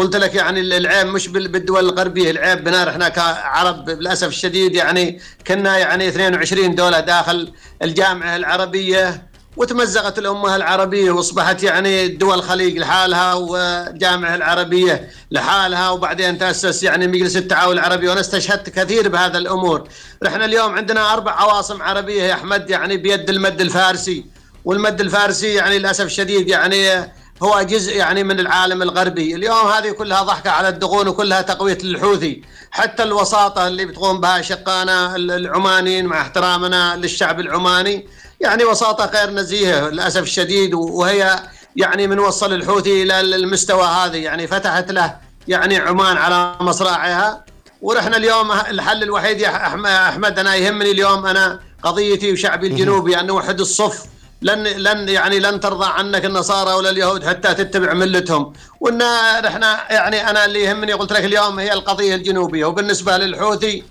قلت لك يعني ال- العيب مش بال- بالدول الغربية العيب بنا إحنا كعرب للأسف الشديد يعني كنا يعني 22 دولة داخل الجامعة العربية وتمزقت الأمة العربية وأصبحت يعني دول الخليج لحالها والجامعة العربية لحالها وبعدين تأسس يعني مجلس التعاون العربي. وأنا استشهدت كثير بهذا الأمور. نحن اليوم عندنا أربع عواصم عربية يا أحمد يعني بيد المد الفارسي. والمد الفارسي يعني للأسف الشديد يعني هو جزء يعني من العالم الغربي. اليوم هذه كلها ضحكة على الدغون وكلها تقوية للحوثي. حتى الوساطة اللي بتقوم بها شقانا العمانيين مع احترامنا للشعب العماني. يعني وساطة غير نزيهة للأسف الشديد وهي يعني من وصل الحوثي إلى المستوى هذا يعني فتحت له يعني عمان على مصراعيها. ونحن اليوم الحل الوحيد يا أحم- أحمد أنا يهمني اليوم أنا قضيتي وشعبي الجنوبي أن نوحد الصف لن لن يعني لن ترضى عنك النصارى ولا اليهود حتى تتبع ملتهم. وإن نحن يعني أنا اللي يهمني قلت لك اليوم هي القضية الجنوبية. وبالنسبة للحوثي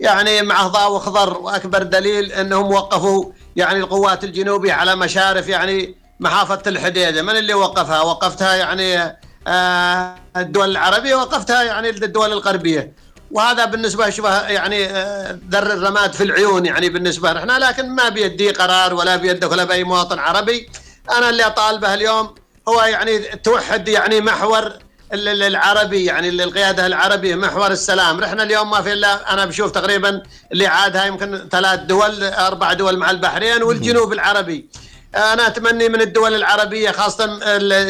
يعني معه ضاء خضر وأكبر دليل أنهم وقفوا يعني القوات الجنوبية على مشارف يعني محافظة الحديدة. من اللي وقفها؟ وقفتها يعني آه، الدول العربية وقفتها يعني الدول الغربية. وهذا بالنسبة شبه يعني آه، ذر الرماد في العيون يعني بالنسبة لنا. لكن ما بيدي قرار ولا بيدك ولا بأي مواطن عربي. أنا اللي أطالبه اليوم هو يعني توحد يعني محور ال- ال- العربي يعني ال- القيادة العربية محور السلام، إحنا اليوم ما في إلا أنا بشوف تقريبا اللي عادها يمكن ثلاث دول أربع دول مع البحرين والجنوب العربي. أنا اتمنى من الدول العربية خاصة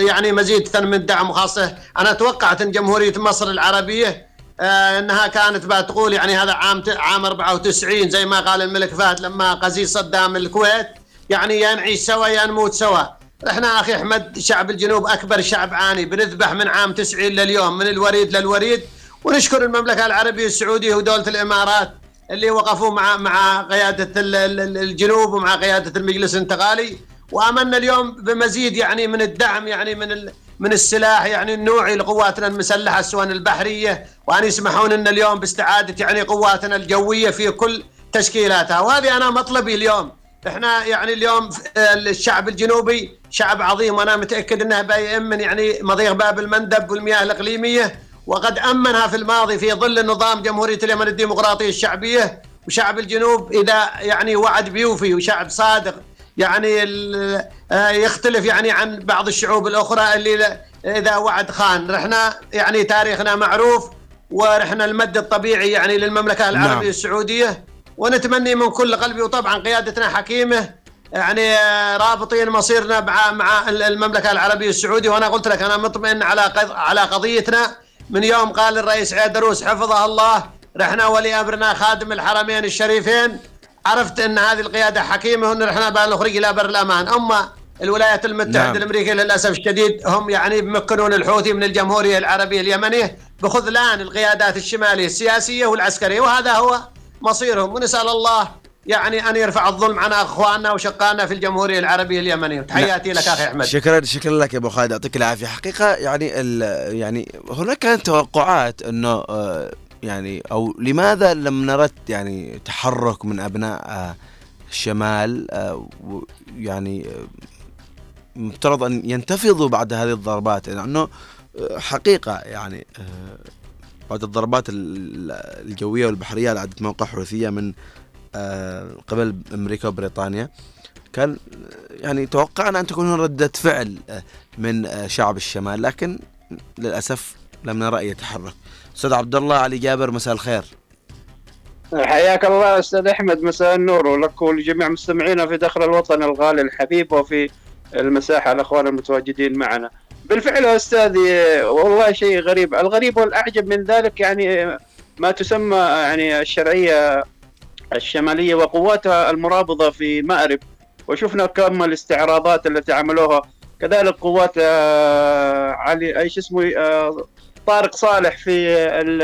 يعني مزيد من الدعم وخاصه أنا توقعت إن جمهورية مصر العربية إنها كانت بتقول يعني هذا عام عام 94 زي ما قال الملك فهد لما قزي صدام الكويت. يعني يا نعيش سوا يا نموت سوا. إحنا أخي أحمد شعب الجنوب أكبر شعب عاني بنذبح من عام 90 لليوم من الوريد للوريد. ونشكر المملكة العربية السعودية ودولة الإمارات اللي وقفوا مع مع قيادة ال- ال- الجنوب ومع قيادة المجلس الانتقالي. وأملنا اليوم بمزيد يعني من الدعم يعني من من السلاح يعني النوعي لقواتنا المسلحة سواء البحرية وأن يسمحون لنا اليوم باستعادة يعني قواتنا الجوية في كل تشكيلاتها. وهذه أنا مطلبي اليوم. إحنا يعني اليوم الشعب الجنوبي شعب عظيم وأنا متأكد إنه بيأمن يعني مضيق باب المندب والمياه الإقليمية وقد أمنها في الماضي في ظل نظام جمهورية اليمن الديمقراطية الشعبية وشعب الجنوب إذا يعني وعد بيوفي وشعب صادق يعني آه، يختلف يعني عن بعض الشعوب الأخرى اللي إذا وعد خان. رحنا يعني تاريخنا معروف ورحنا المد الطبيعي يعني للمملكة العربية نعم. السعودية. ونتمني من كل قلبي وطبعا قيادتنا حكيمة يعني آه، رابطين مصيرنا مع مع المملكة العربية السعودية. وأنا قلت لك أنا مطمئن على على قضيتنا. من يوم قال الرئيس عيدروس حفظه الله رحنا ولي أمرنا خادم الحرمين الشريفين. عرفت إن هذه القيادة حكيمة وإن رحنا بالخروج إلى بر الامان أما الولايات المتحدة نعم. نعم. الأمريكية للأسف الشديد هم يعني بمكنون الحوثي من الجمهورية العربية اليمنية بخذلان القيادات الشمالية السياسية والعسكرية وهذا هو مصيرهم. ونسأل الله يعني أن يرفع الظلم عن أخواننا وشقائنا في الجمهورية العربية اليمنية. تحياتي لك أخي أحمد. شكرا شكرا لك يا أبو خالد. يعطيك العافية. حقيقة يعني ال- يعني هناك كانت توقعات إنه آه، يعني أو لماذا لم نرى يعني تحرك من أبناء الشمال آه، يعني آه، مفترض أن ينتفضوا بعد هذه الضربات لأنه آه، حقيقة يعني بعد الضربات ال- الجوية والبحرية على عدة مواقع حوثية من قبل أمريكا وبريطانيا كان يعني توقعنا أن تكون ردة فعل من شعب الشمال لكن للأسف لم نرى أي تحرك. أستاذ عبد الله علي جابر مساء الخير. حياك الله أستاذ أحمد مساء النور ولك ولجميع مستمعينا في داخل الوطن الغالي الحبيب وفي المساحة الاخوان المتواجدين معنا. بالفعل أستاذي والله شيء غريب، الغريب والأعجب من ذلك يعني ما تسمى يعني الشرعية الشمالية وقواتها المرابطة في مأرب وشفنا كم الاستعراضات التي عملوها كذلك قوات آه، علي إيش اسمه آه، طارق صالح في ال-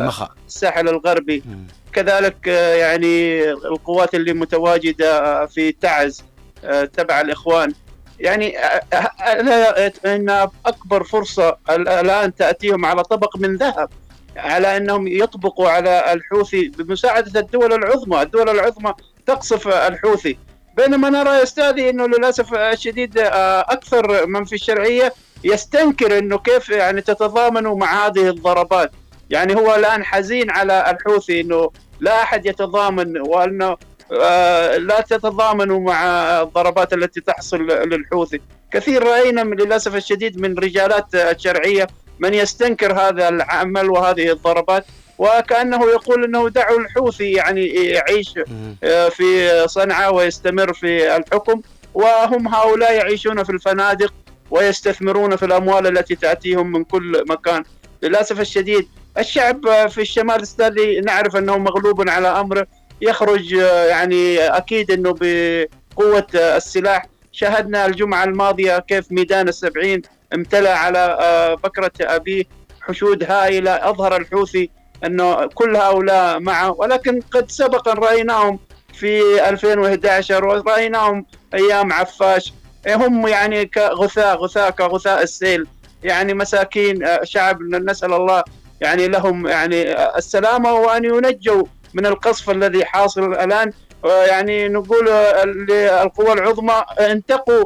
المخا. الساحل الغربي مم. كذلك آه، يعني القوات اللي متواجدة في تعز آه، تبع الإخوان يعني آه، أنا- إن أكبر فرصة ال- الآن تأتيهم على طبق من ذهب على أنهم يطبقوا على الحوثي بمساعدة الدول العظمى، الدول العظمى تقصف الحوثي بينما نرى يا أستاذي إنه للأسف الشديد آه، أكثر من في الشرعية يستنكر إنه كيف يعني تتضامنوا مع هذه الضربات. يعني هو الآن حزين على الحوثي إنه لا أحد يتضامن وانه آه، لا تتضامنوا مع الضربات التي تحصل للحوثي. كثير رأينا من للأسف الشديد من رجالات الشرعية من يستنكر هذا العمل وهذه الضربات. وكأنه يقول إنه دعوا الحوثي يعني يعيش مم. في صنعاء ويستمر في الحكم. وهم هؤلاء يعيشون في الفنادق ويستثمرون في الأموال التي تأتيهم من كل مكان. للأسف الشديد الشعب في الشمال استاذي نعرف أنه مغلوب على امره يخرج يعني أكيد إنه بقوة السلاح. شاهدنا الجمعة الماضية كيف ميدان السبعين امتلأ على بكرة أبيه حشود هائلة. أظهر الحوثي أنه كل هؤلاء معه ولكن قد سبق أن رأيناهم في 2011 ورأيناهم أيام عفاش. هم يعني كغثاء غثاء كغثاء السيل يعني مساكين شعب نسأل الله يعني لهم يعني السلامة وأن ينجوا من القصف الذي حاصل الآن. يعني نقول للقوى العظمى انتقوا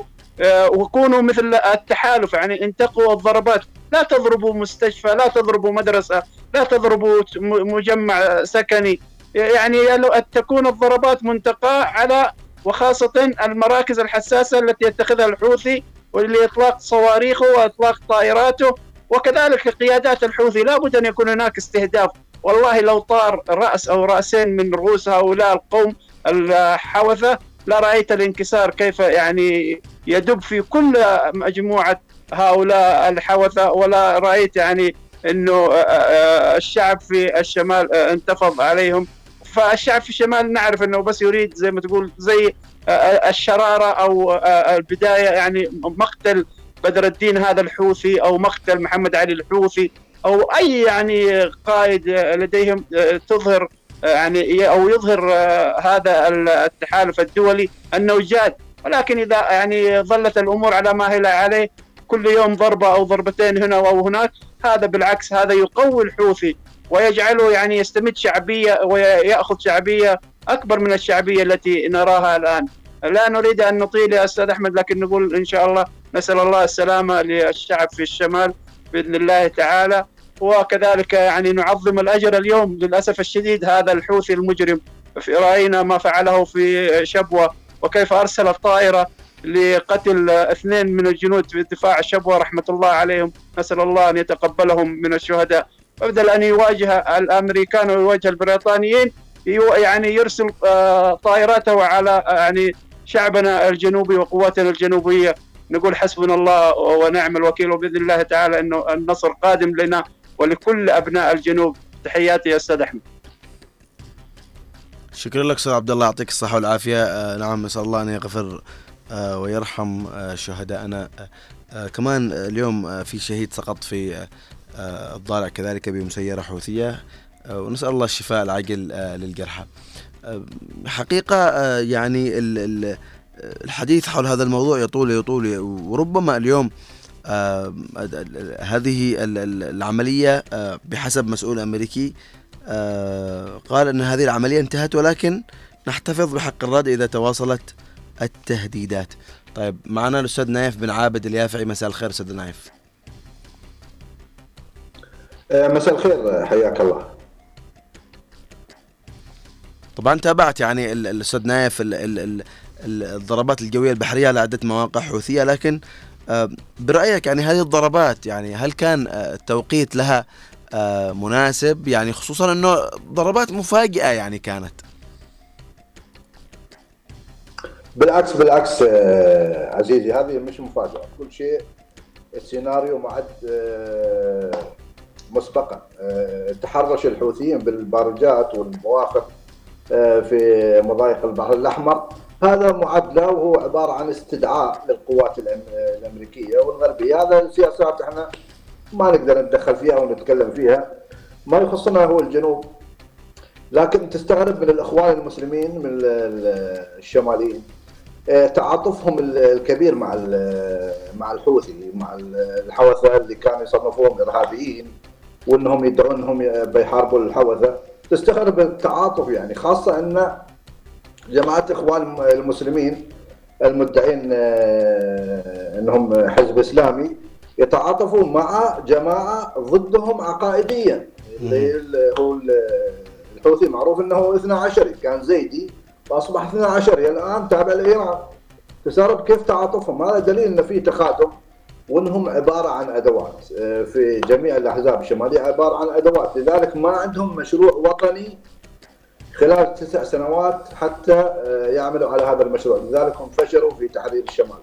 وكونوا مثل التحالف يعني انتقوا الضربات. لا تضربوا مستشفى لا تضربوا مدرسة لا تضربوا مجمع سكني. يعني أن تكون الضربات منتقاة على وخاصة المراكز الحساسة التي يتخذها الحوثي لاطلاق صواريخه وإطلاق طائراته وكذلك قيادات الحوثي. لابد أن يكون هناك استهداف. والله لو طار رأس أو رأسين من رؤوس هؤلاء القوم الحوثة لرأيت الانكسار كيف يعني يدب في كل مجموعة هؤلاء الحوثة ولا رأيت يعني إنه آه، آه، الشعب في الشمال آه، انتفض عليهم. فالشعب في الشمال نعرف إنه بس يريد زي ما تقول زي آه، آه، الشرارة أو آه، البداية يعني مقتل بدر الدين هذا الحوثي أو مقتل محمد علي الحوثي أو أي يعني قائد آه، لديهم آه، تظهر آه، يعني أو يظهر آه، هذا التحالف الدولي أنه جاد. ولكن إذا يعني ظلت الأمور على ما هي عليه كل يوم ضربة أو ضربتين هنا أو هناك هذا بالعكس هذا يقوي الحوثي ويجعله يعني يستمد شعبية ويأخذ شعبية أكبر من الشعبية التي نراها الآن. لا نريد أن نطيل يا أستاذ أحمد لكن نقول إن شاء الله نسأل الله السلامة للشعب في الشمال بإذن الله تعالى وكذلك يعني نعظم الأجر اليوم للأسف الشديد هذا الحوثي المجرم في رأينا ما فعله في شبوة وكيف أرسل الطائرة لقتل اثنين من الجنود في دفاع شبوة رحمة الله عليهم. نسأل الله أن يتقبلهم من الشهداء. بدل أن يواجه الأمريكان ويواجه البريطانيين يعني يرسل آه، طائراته على آه، يعني شعبنا الجنوبي وقواتنا الجنوبية. نقول حسبنا الله ونعم الوكيل وبإذن الله تعالى إنه النصر قادم لنا ولكل أبناء الجنوب. تحياتي يا أستاذ أحمد. شكرا لك أستاذ عبد الله يعطيك الصحة والعافية. آه نعم نسأل الله أن يغفر ويرحم آه شهدائنا آه آه كمان آه، اليوم آه في شهيد سقط في آه آه الضالع كذلك بمسيرة حوثية. آه ونسأل الله الشفاء العاجل آه للجرحى. آه آه يعني ال- ال- الحديث حول هذا الموضوع يطول يطول وربما اليوم آه هذه ال- ال- العملية آه بحسب مسؤول أمريكي آه، قال أن هذه العملية انتهت ولكن نحتفظ بحق الرد إذا تواصلت. التهديدات. طيب معنا الأستاذ نايف بن عابد اليافعي مساء الخير أستاذ نايف. آه، مساء الخير حياك الله طبعا تابعت يعني ال- الأستاذ نايف ال- ال- ال- ال- الضربات الجوية البحرية على عده مواقع حوثية لكن آه، برأيك يعني هذه الضربات يعني هل كان آه، التوقيت لها مناسب يعني خصوصا إنه ضربات مفاجئة يعني كانت. بالعكس بالعكس آه، عزيزي هذه مش مفاجأة. كل شيء السيناريو معد آه، مسبقا. آه، تحرش الحوثيين بالبارجات والبواخر آه، في مضايق البحر الأحمر. هذا معد له وهو عبارة عن استدعاء للقوات الأمريكية والغربية. هذا سياسات إحنا ما نقدر نتدخل فيها ونتكلم فيها. ما يخصنا هو الجنوب. لكن تستغرب من الأخوان المسلمين من ال- ال- الشماليين. تعاطفهم ال- الكبير مع مع الحوثي مع ال- الحوثة اللي كانوا يصنفوهم إرهابيين وإنهم يدعون انهم بيحاربوا الحوثة. تستغرب التعاطف يعني خاصة أن جماعة إخوان المسلمين المدعين آه، إنهم حزب إسلامي يتعاطفوا مع جماعة ضدهم عقائديا اللي هو ال- الحوثي معروف إنه 12 كان زيدي فاصبح 12 الآن تابع لإيران. تستغرب كيف تعاطفهم؟ هذا دليل إن في تخاذل وإنهم عبارة عن أدوات. آه، في جميع الأحزاب الشمالية عبارة عن أدوات. لذلك ما عندهم مشروع وطني خلال تسع سنوات حتى آه، يعملوا على هذا المشروع. لذلك هم فشلوا في تحرير الشمال.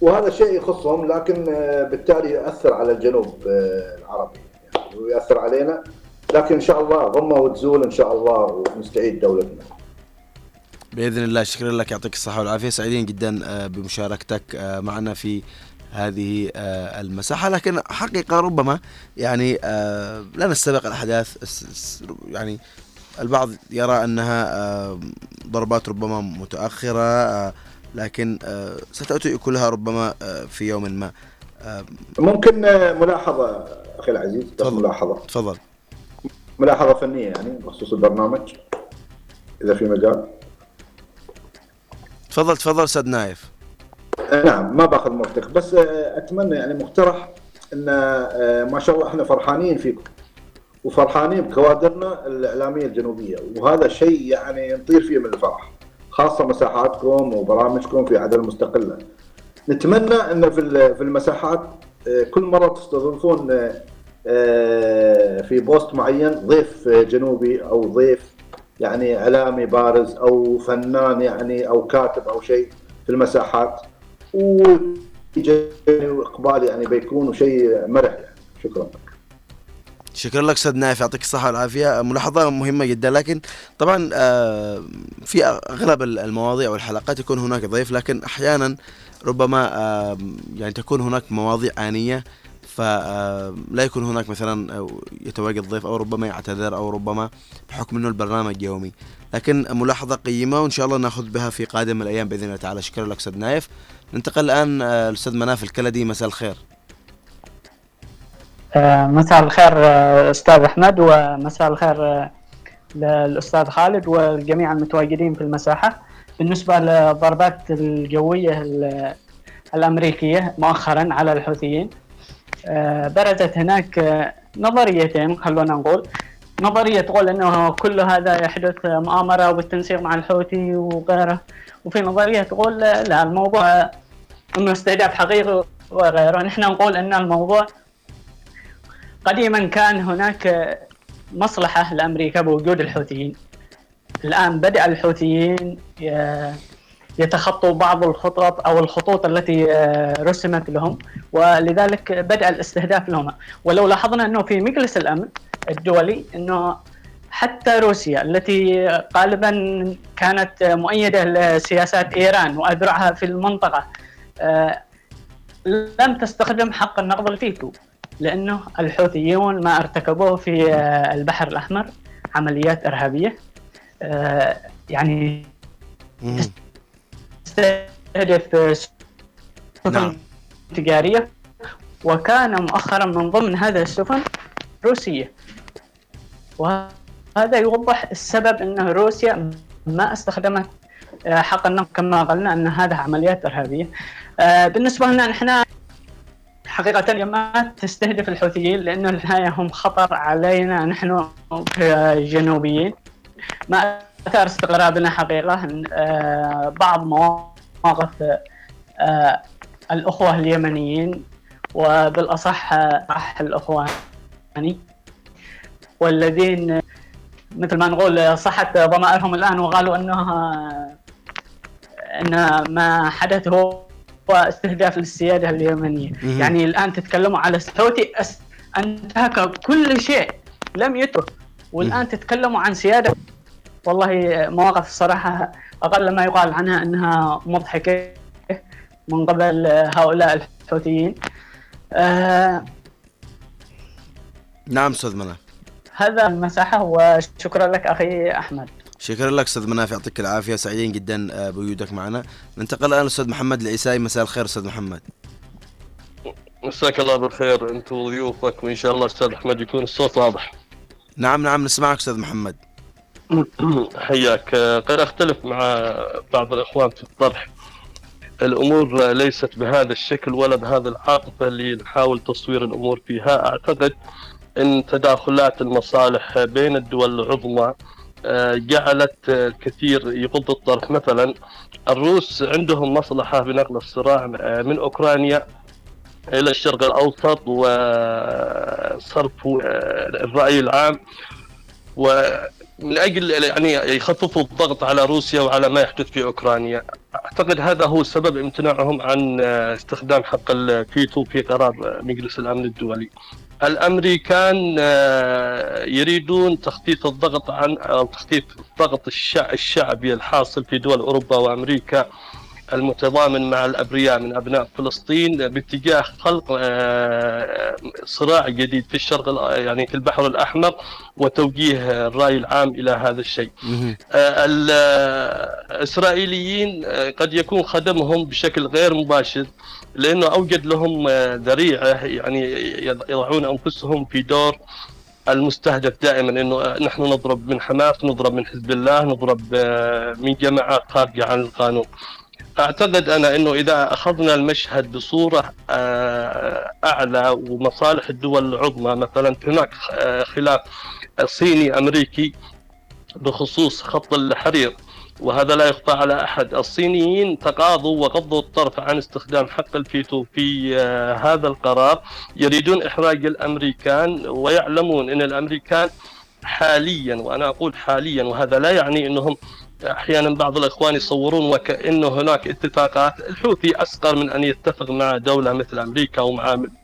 وهذا شيء يخصهم لكن آه، بالتالي ياثر على الجنوب العربي. يعني وياثر علينا. لكن إن شاء الله غمه وتزول إن شاء الله ونستعيد دولتنا. بإذن الله شكرا لك يعطيك الصحة والعافية. سعيدين جدا آه، بمشاركتك آه، معنا في هذه آه، المساحة. لكن حقيقة ربما يعني لا نستبق الأحداث. يعني البعض يرى أنها ضربات ربما متأخرة لكن ستأتي كلها ربما في يوم ما. ممكن ملاحظة أخي العزيز؟ تفضل. ملاحظة. تفضل. ملاحظة فنية يعني بخصوص البرنامج إذا في مجال. تفضل تفضل أستاذ نايف. نعم ما باخذ وقتك بس آه، أتمنى يعني مقترح إن آه، ما شاء الله إحنا فرحانين فيكم وفرحانين بكوادرنا الإعلامية الجنوبية وهذا شيء يعني نطير فيه من الفرح خاصة مساحاتكم وبرامجكم في عدن المستقله نتمنى إن في ال- في المساحات آه، كل مرة تستضيفون في post معين ضيف جنوبي أو ضيف يعني إعلامي بارز أو فنان يعني أو كاتب أو شيء في المساحات. واقبال يعني بيكون شيء مرح. يعني شكرا. شكرا لك أستاذ نايف يعطيك الصحة والعافية. ملاحظة مهمة جدا لكن طبعا آه، في أغلب المواضيع والحلقات يكون هناك ضيف لكن أحيانا ربما آه، يعني تكون هناك مواضيع آنية فلا يكون هناك مثلا آه، يتواجد ضيف أو ربما يعتذر أو ربما بحكم إنه البرنامج يومي. لكن ملاحظة قيمة وإن شاء الله نأخذ بها في قادم الأيام بإذن الله تعالى. شكرا لك أستاذ نايف. ننتقل الآن آه، الاستاذ مناف الكلدي. مساء الخير. آه، مساء الخير آه، أستاذ أحمد ومساء الخير آه، للأستاذ خالد والجميع المتواجدين في المساحة. بالنسبة للضربات الجوية ال- الأمريكية مؤخرا على الحوثيين آه، برزت هناك آه، نظريتين خلونا نقول. نظرية تقول إنه كل هذا يحدث مؤامرة وبالتنسيق مع الحوثي وغيره. وفي نظرية تقول لا الموضوع إنه استهداف حقيقي وغيره. نحن نقول إن الموضوع قديما كان هناك مصلحة لأمريكا بوجود الحوثيين. الآن بدأ الحوثيين يتخطوا بعض الخطط أو الخطوط التي آه، رسمت لهم ولذلك بدأ الاستهداف لهم. ولو لاحظنا أنه في مجلس الأمن الدولي أنه حتى روسيا التي غالبا كانت مؤيدة لسياسات إيران وأذرعها في المنطقة آه، لم تستخدم حق النقض الفيتو لأنه الحوثيون ما ارتكبوه في آه، البحر الأحمر عمليات إرهابية يعني تستهدف سفن نعم. تجارية وكان مؤخرا من ضمن هذه السفن روسية. وهذا يوضح السبب إن روسيا ما استخدمت آه، حق النقد كما قلنا إن هذا عمليات إرهابية. آه، بالنسبة لنا نحن حقيقة ما تستهدف الحوثيين لأنه النهاية هم خطر علينا نحن كجنوبيين. ما أثار استغرابنا حقيقة آه، بعض مواقف آه، الأخوة اليمنيين وبالأصح آه، صح الأخواني والذين مثل ما نقول صحت ضمائرهم الآن وقالوا أنه أن ما حدث هو استهداف للسيادة اليمنية. مهم. يعني الآن تتكلموا على الحوثي أس- أنتهك كل شيء لم يترك. والآن تتكلموا عن سيادة والله مواقف الصراحة أقل ما يقال عنها أنها مضحكة من قبل هؤلاء الحوثيين. آه نعم أستاذ مناف هذا المساحة وشكرا لك أخي أحمد. شكرا لك أستاذ مناف يعطيك العافية. سعيدين جدا آه، بوجودك معنا. ننتقل الآن الاستاذ محمد العيساي مساء الخير أستاذ محمد. مساك الله بالخير. أنت وضيوفك وإن شاء الله أستاذ أحمد يكون الصوت واضح. نعم نعم نسمعك أستاذ محمد. حياك. قد أختلف مع بعض الإخوان في الطرح. الأمور ليست بهذا الشكل ولا بهذا العاطفة اللي نحاول تصوير الأمور فيها. أعتقد إن تداخلات المصالح بين الدول العظمى آه، جعلت الكثير يغض الطرف مثلا الروس عندهم مصلحة بنقل الصراع آه، من أوكرانيا إلى الشرق الأوسط وصرف آه، الرأي العام. ومن أجل يعني يخففوا الضغط على روسيا وعلى ما يحدث في أوكرانيا. أعتقد هذا هو سبب امتناعهم عن استخدام حق الفيتو في قرار مجلس الأمن الدولي. الأمريكان آه، يريدون تخفيف الضغط عن أو تخفيف الضغط الشع- الشعبي الحاصل في دول أوروبا وأمريكا. المتضامن مع الأبرياء من أبناء فلسطين باتجاه خلق آه، صراع جديد في الشرق يعني في البحر الأحمر وتوجيه الرأي العام إلى هذا الشيء. آه، ال- الإسرائيليين آه، قد يكون خدمهم بشكل غير مباشر لأنه أوجد لهم ذريعة يعني يض- يضعون أنفسهم في دور المستهدف دائما. إنه نحن نضرب من حماس نضرب من حزب الله نضرب من جماعات خارجة عن القانون. أعتقد أنا إنه إذا أخذنا المشهد بصورة آه، أعلى ومصالح الدول العظمى مثلا هناك آه، خلاف صيني أمريكي بخصوص خط الحرير وهذا لا يخفى على أحد. الصينيين تقاضوا وغضوا الطرف عن استخدام حق الفيتو في آه، هذا القرار. يريدون إحراج الأمريكان ويعلمون إن الأمريكان حاليا وأنا أقول حاليا وهذا لا يعني إنهم أحيانا بعض الإخوان يصورون وكأنه هناك اتفاقات. الحوثي أصغر من أن يتفق مع دولة مثل أمريكا أو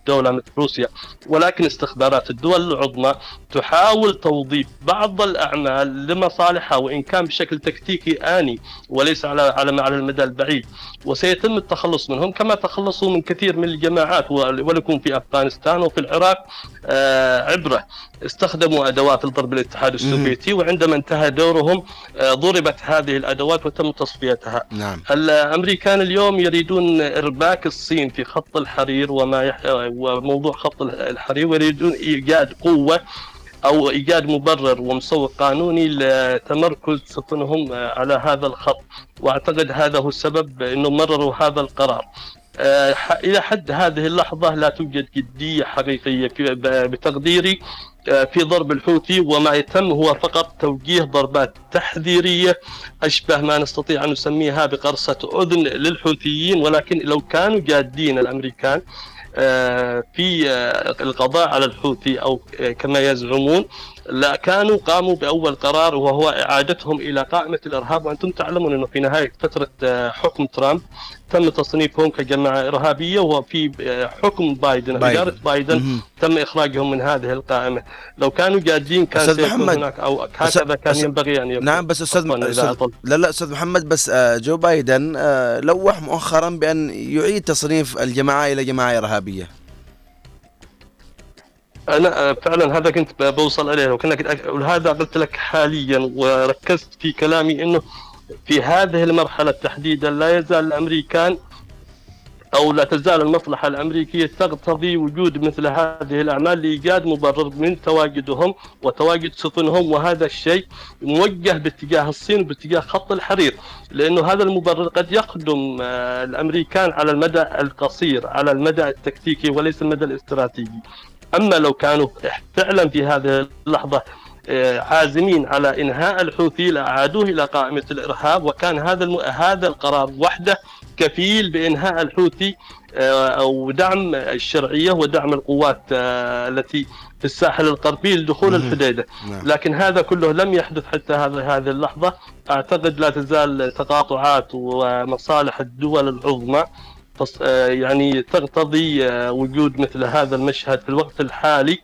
مع دوله مثل روسيا ولكن استخبارات الدول العظمى تحاول توظيف بعض الأعمال لمصالحها وإن كان بشكل تكتيكي آني وليس على على على المدى البعيد وسيتم التخلص منهم كما تخلصوا من كثير من الجماعات ولكم في أفغانستان وفي العراق آه، عبرة استخدموا أدوات لضرب الاتحاد السوفيتي وعندما انتهى دورهم آه، ضربت هذه الأدوات وتم تصفيتها. نعم. الأمريكان اليوم يريدون إرباك الصين في خط الحرير وما يح... وموضوع خط الحرير ويريدون إيجاد قوة أو إيجاد مبرر ومسوق قانوني لتمركز سفنهم على هذا الخط. وأعتقد هذا هو السبب إنهم مرروا هذا القرار. آه، إلى حد هذه اللحظة لا توجد جدية حقيقية بتقديري. آه، في ضرب الحوثي وما يتم هو فقط توجيه ضربات تحذيرية. أشبه ما نستطيع أن نسميها بقرصة أذن للحوثيين ولكن لو كانوا جادين الأمريكان آه، في القضاء على الحوثي أو كما يزعمون. لا كانوا قاموا بأول قرار وهو إعادتهم إلى قائمة الإرهاب. وأنتم تعلمون إنه في نهاية فترة حكم ترامب تم تصنيفهم كجماعة إرهابية وفي حكم بايدن, بايدن. إدارة بايدن مم. تم إخراجهم من هذه القائمة. لو كانوا جادين كان أستاذ محمد هناك أو هكذا كان ينبغي أن يكون. نعم بس أستاذ, أستاذ لا لا أستاذ محمد بس آه، جو بايدن آه، لوح مؤخرا بأن يعيد تصنيف الجماعة إلى جماعة إرهابية. أنا آه، فعلا هذا كنت بوصل إليه وكنا وهذا قلت لك حاليا وركزت في كلامي إنه في هذه المرحلة تحديدا لا يزال الأمريكان أو لا تزال المصلحة الأمريكية تقتضي وجود مثل هذه الأعمال لإيجاد مبرر من تواجدهم وتواجد سفنهم وهذا الشيء موجه باتجاه الصين وباتجاه خط الحرير لأنه هذا المبرر قد يخدم آه، الأمريكان على المدى القصير على المدى التكتيكي وليس المدى الاستراتيجي. أما لو كانوا فعلا في هذه اللحظة عازمين على إنهاء الحوثي لأعادوه إلى قائمة الإرهاب وكان هذا. هذا القرار وحده كفيل بإنهاء الحوثي آه، أو دعم الشرعية ودعم القوات آه، التي في الساحل الغربي لدخول الحديدة نعم. لكن هذا كله لم يحدث حتى هذه اللحظة أعتقد لا تزال تقاطعات ومصالح الدول العظمى آه، يعني تقتضي وجود مثل هذا المشهد في الوقت الحالي.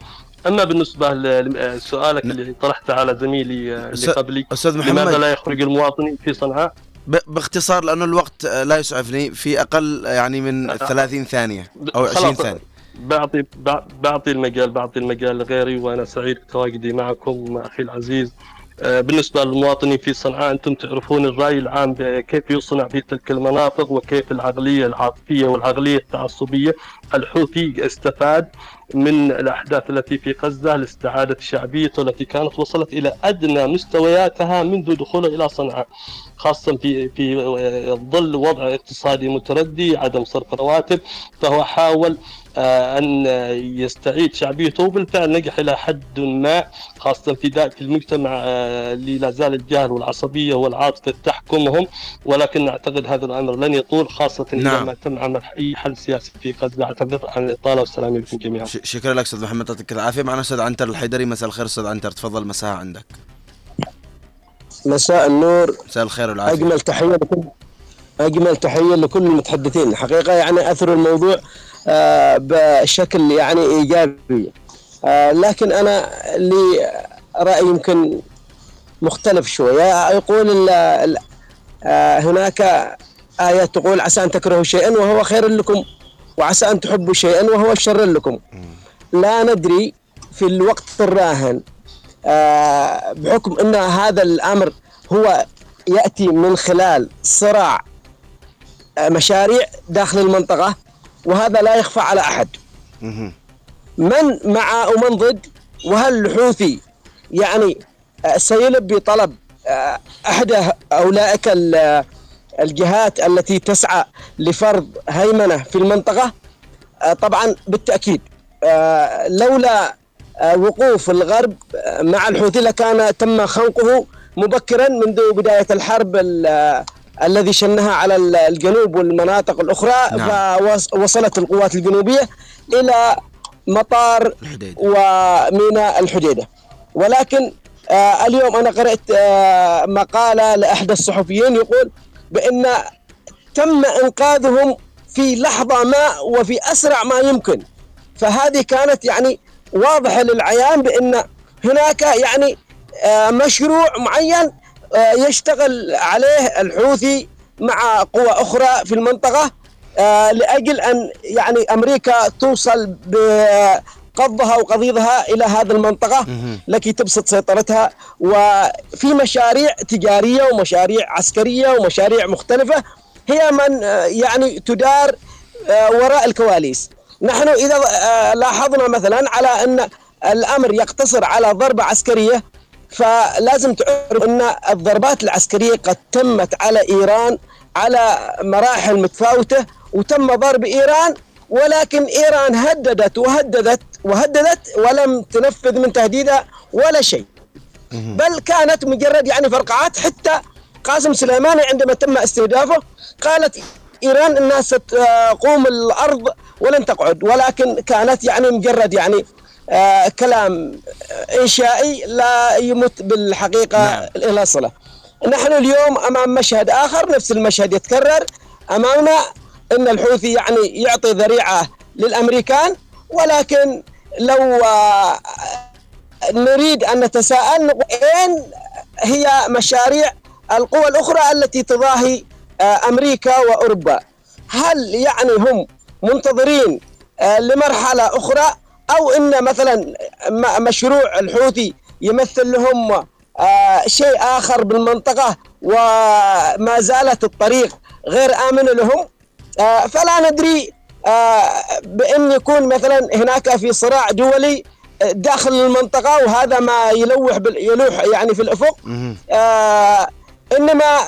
أما بالنسبة لسؤالك اللي طرحته على زميلي اللي قبلي أستاذ محمد. لماذا لا يخرج المواطنين في صنعاء؟ باختصار لأنه الوقت لا يسعفني في أقل يعني من 30 ثانية أو 20 ثانية. بعطي بعطي المجال بعطي المجال لغيري وأنا سعيد بتواجدي معكم مع أخي العزيز. آه، بالنسبة للمواطنين في صنعاء أنتم تعرفون الرأي العام كيف يصنع في تلك المناطق وكيف العقلية العاطفية والعقلية التعصبية الحوثي استفاد من الأحداث التي في غزة لاستعادة شعبيته التي كانت وصلت إلى أدنى مستوياتها منذ دخوله إلى صنعاء خاصة في في ظل وضع اقتصادي متردي عدم صرف رواتب فهو حاول آه، أن يستعيد شعبيته وبالفعل نجح إلى حد ما خاصة في في المجتمع آه، اللي لا زال الجهل والعصبية والعاطفة تحكمهم ولكن اعتقد هذا الأمر لن يطول خاصة نعم. اذا ما تم عمل أي حل سياسي في غزة. أعتذر عن الإطالة والسلام عليكم جميعا. شكرا لك أستاذ محمد يعطيك العافية. معنا أستاذ عنتر الحيدري مساء الخير. أستاذ عنتر تفضل. مساء عندك. مساء النور. مساء الخير والعافية. أجمل تحية لكل أجمل تحية لكل المتحدثين. حقيقة يعني أثر الموضوع بشكل يعني إيجابي. آه، لكن أنا لي رأي يمكن مختلف شوية. يقول آه، هناك آية تقول عسى أن تكرهوا شيئا وهو خير لكم وعسى أن تحبوا شيئا وهو شر لكم. لا ندري في الوقت الراهن بحكم أن هذا الأمر هو يأتي من خلال صراع مشاريع داخل المنطقة. وهذا لا يخفى على أحد. من مع ومن ضد وهل الحوثي يعني آه، سيلبي طلب آه، أحد أولئك الجهات التي تسعى لفرض هيمنة في المنطقة؟ آه، طبعا بالتأكيد. آه، لولا آه، وقوف الغرب آه، مع الحوثي لكان تم خنقه مبكرا منذ بداية الحرب ال- آه، الذي شنها على ال- الجنوب والمناطق الأخرى نعم. فوصلت القوات الجنوبية إلى مطار الحديدة. وميناء الحديدة ولكن آه اليوم أنا قرأت آه مقالة لاحدى الصحفيين يقول بأن تم إنقاذهم في لحظة ما وفي أسرع ما يمكن فهذه كانت يعني واضحة للعيان بأن هناك يعني آه مشروع معين يشتغل عليه الحوثي مع قوى أخرى في المنطقة آه لأجل أن يعني أمريكا توصل بقضها وقضيضها إلى هذه المنطقة لكي تبسط سيطرتها وفي مشاريع تجارية ومشاريع عسكرية ومشاريع مختلفة هي من آه، يعني تدار آه، وراء الكواليس. نحن إذا آه، لاحظنا مثلا على أن الأمر يقتصر على ضربة عسكرية فلازم تعرف إن الضربات العسكرية قد تمت على إيران على مراحل متفاوتة وتم ضرب إيران ولكن إيران هددت وهددت وهددت ولم تنفذ من تهديدها ولا شيء. بل كانت مجرد يعني فرقعات حتى قاسم سليماني عندما تم استهدافه قالت إيران إنها ستقوم الأرض ولن تقعد ولكن كانت يعني مجرد يعني كلام إنشائي لا يمت بالحقيقة نعم. إلى صله. نحن اليوم أمام مشهد آخر نفس المشهد يتكرر أمامنا إن الحوثي يعني يعطي ذريعة للأمريكان ولكن لو آه، نريد أن نتساءل اين هي مشاريع القوى الأخرى التي تضاهي آه، أمريكا وأوروبا هل يعني هم منتظرين آه، لمرحلة أخرى أو إن مثلا مشروع الحوثي يمثل لهم آه، شيء آخر بالمنطقة وما زالت الطريق غير آمنة لهم. آه، فلا ندري آه، بأن يكون مثلا هناك في صراع دولي داخل المنطقة وهذا ما يلوح يلوح يعني في الأفق. إنما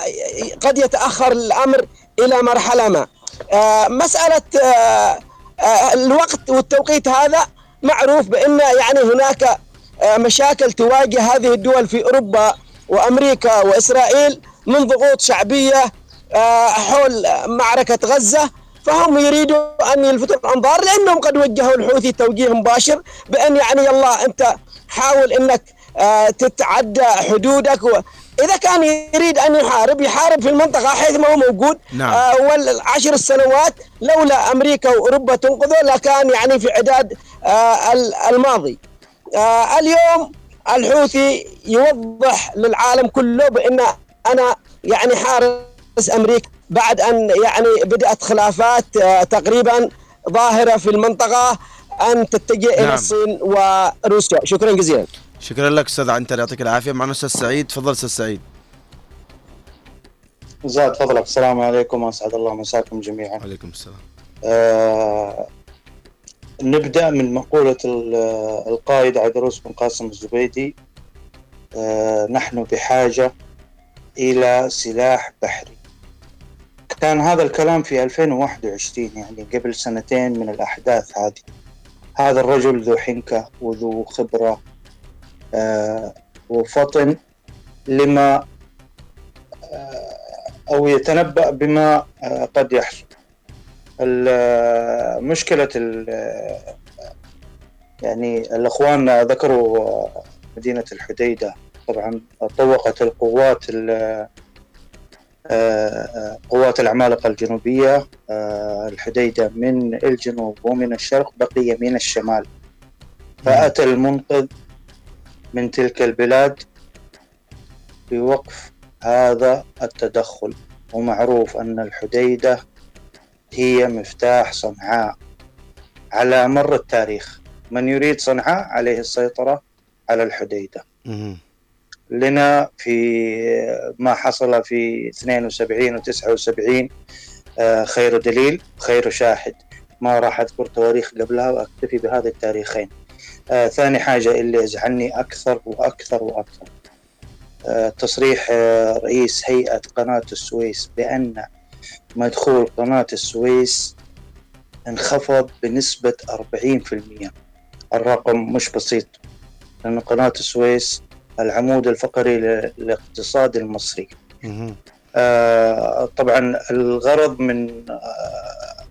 قد يتأخر الأمر إلى مرحلة ما. مسألة الوقت والتوقيت هذا معروف بأن يعني هناك آه مشاكل تواجه هذه الدول في أوروبا وأمريكا وإسرائيل من ضغوط شعبية آه حول معركة غزة فهم يريدوا أن يلفتوا الأنظار لأنهم قد وجهوا الحوثي توجيه مباشر بأن يعني يلا أنت حاول إنك آه، تتعدى حدودك. إذا كان يريد أن يحارب يحارب في المنطقة حيث ما هو موجود نعم. آه والعشر السنوات لولا أمريكا وأوروبا تنقذه لكان يعني في عداد آه ال- الماضي آه اليوم الحوثي يوضح للعالم كله بأن أنا يعني حارس أمريكا بعد أن يعني بدأت خلافات آه تقريبا ظاهرة في المنطقة أن تتجه إلى نعم. الصين وروسيا شكرا جزيلا شكرا لك أستاذ عنتر يعطيك العافية. معنا أستاذ سعيد. تفضل أستاذ سعيد. زاد فضلك السلام عليكم. واسعد الله مساكم جميعا. وعليكم السلام. آه نبدأ من مقولة ال- القائد عيدروس بن قاسم الزبيدي. آه نحن بحاجة إلى سلاح بحري. كان هذا الكلام في 2021 يعني قبل سنتين من الأحداث هذه. هذا الرجل ذو حنكة وذو خبرة وفطن لما آه أو يتنبأ بما آه قد يحصل. مشكلة يعني الأخوان ذكروا آه، مدينة الحديدة. طبعا طوقت القوات ال- آه، آه، قوات العمالقة الجنوبية آه، الحديدة من الجنوب ومن الشرق بقي من الشمال. فأتى المنقذ من تلك البلاد بوقف هذا التدخل. ومعروف أن الحديدة هي مفتاح صنعاء على مر التاريخ. من يريد صنعاء عليه السيطرة على الحديدة. لنا في ما حصل في 72 و 79 آه، خير دليل خير شاهد. ما راح أذكر تواريخ قبلها وأكتفي بهذه التاريخين. آه، ثاني حاجة اللي يزعلني أكثر وأكثر وأكثر. آه، تصريح آه، رئيس هيئة قناة السويس بأن مدخول قناة السويس انخفض بنسبة 40% الرقم مش بسيط لأن قناة السويس العمود الفقري للاقتصاد المصري. آه، طبعا الغرض من آه،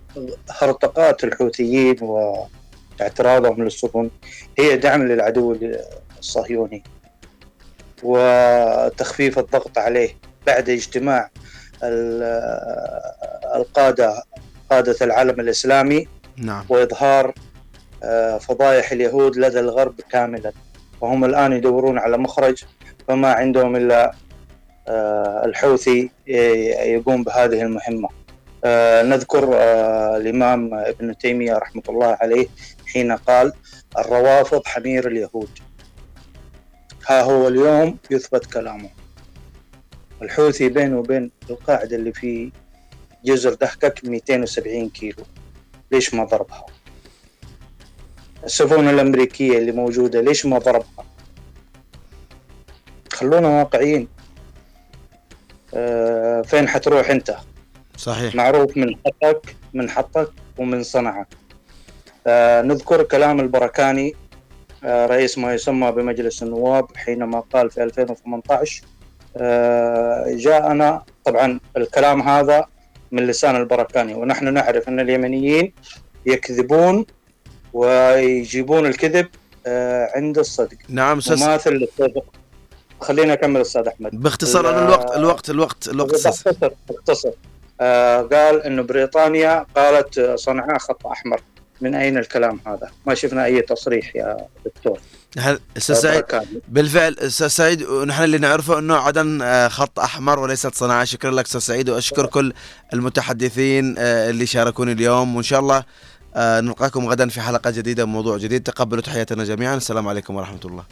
هرطقات الحوثيين واعتراضهم للسفن هي دعم للعدو الصهيوني وتخفيف الضغط عليه بعد اجتماع ال- القادة قادة العالم الإسلامي نعم. وإظهار آه، فضايح اليهود لدى الغرب كاملا. وهم الآن يدورون على مخرج فما عندهم إلا آه، الحوثي يقوم بهذه المهمة. آه، نذكر الإمام ابن تيمية رحمة الله عليه حين قال الروافض حمير اليهود. ها هو اليوم يثبت كلامه. الحوثي بينه وبين القاعدة اللي في جزر دحكك 270 كيلو. ليش ما ضربها؟ السفن الأمريكية اللي موجودة ليش ما ضربها؟ خلونا واقعيين. آه، فين حتروح أنت؟ صحيح. معروف من حطك من حطك ومن صنعك. نذكر كلام البركاني آه، رئيس ما يسمى بمجلس النواب حينما قال في 2018 آه، جاءنا طبعا الكلام هذا من لسان البركاني ونحن نعرف أن اليمنيين يكذبون ويجيبون الكذب آه، عند الصدق. نعم أستاذ. مماثل للصدق خلينا أكمل أستاذ أحمد. باختصار ال- الوقت الوقت الوقت الوقت اختصر اختصر آه قال إنه بريطانيا قالت آه، صنعاء خط أحمر. من أين الكلام هذا؟ ما شفنا أي تصريح يا دكتور. هل أستاذ سعيد. بالفعل أستاذ سعيد ونحن اللي نعرفه أنه عدن آه، خط أحمر وليست صناعة. شكرا لك أستاذ سعيد وأشكر كل المتحدثين آه، اللي شاركوني اليوم. وإن شاء الله آه، نلقاكم غدا في حلقة جديدة وموضوع جديد. تقبلوا تحياتنا جميعا. السلام عليكم ورحمة الله.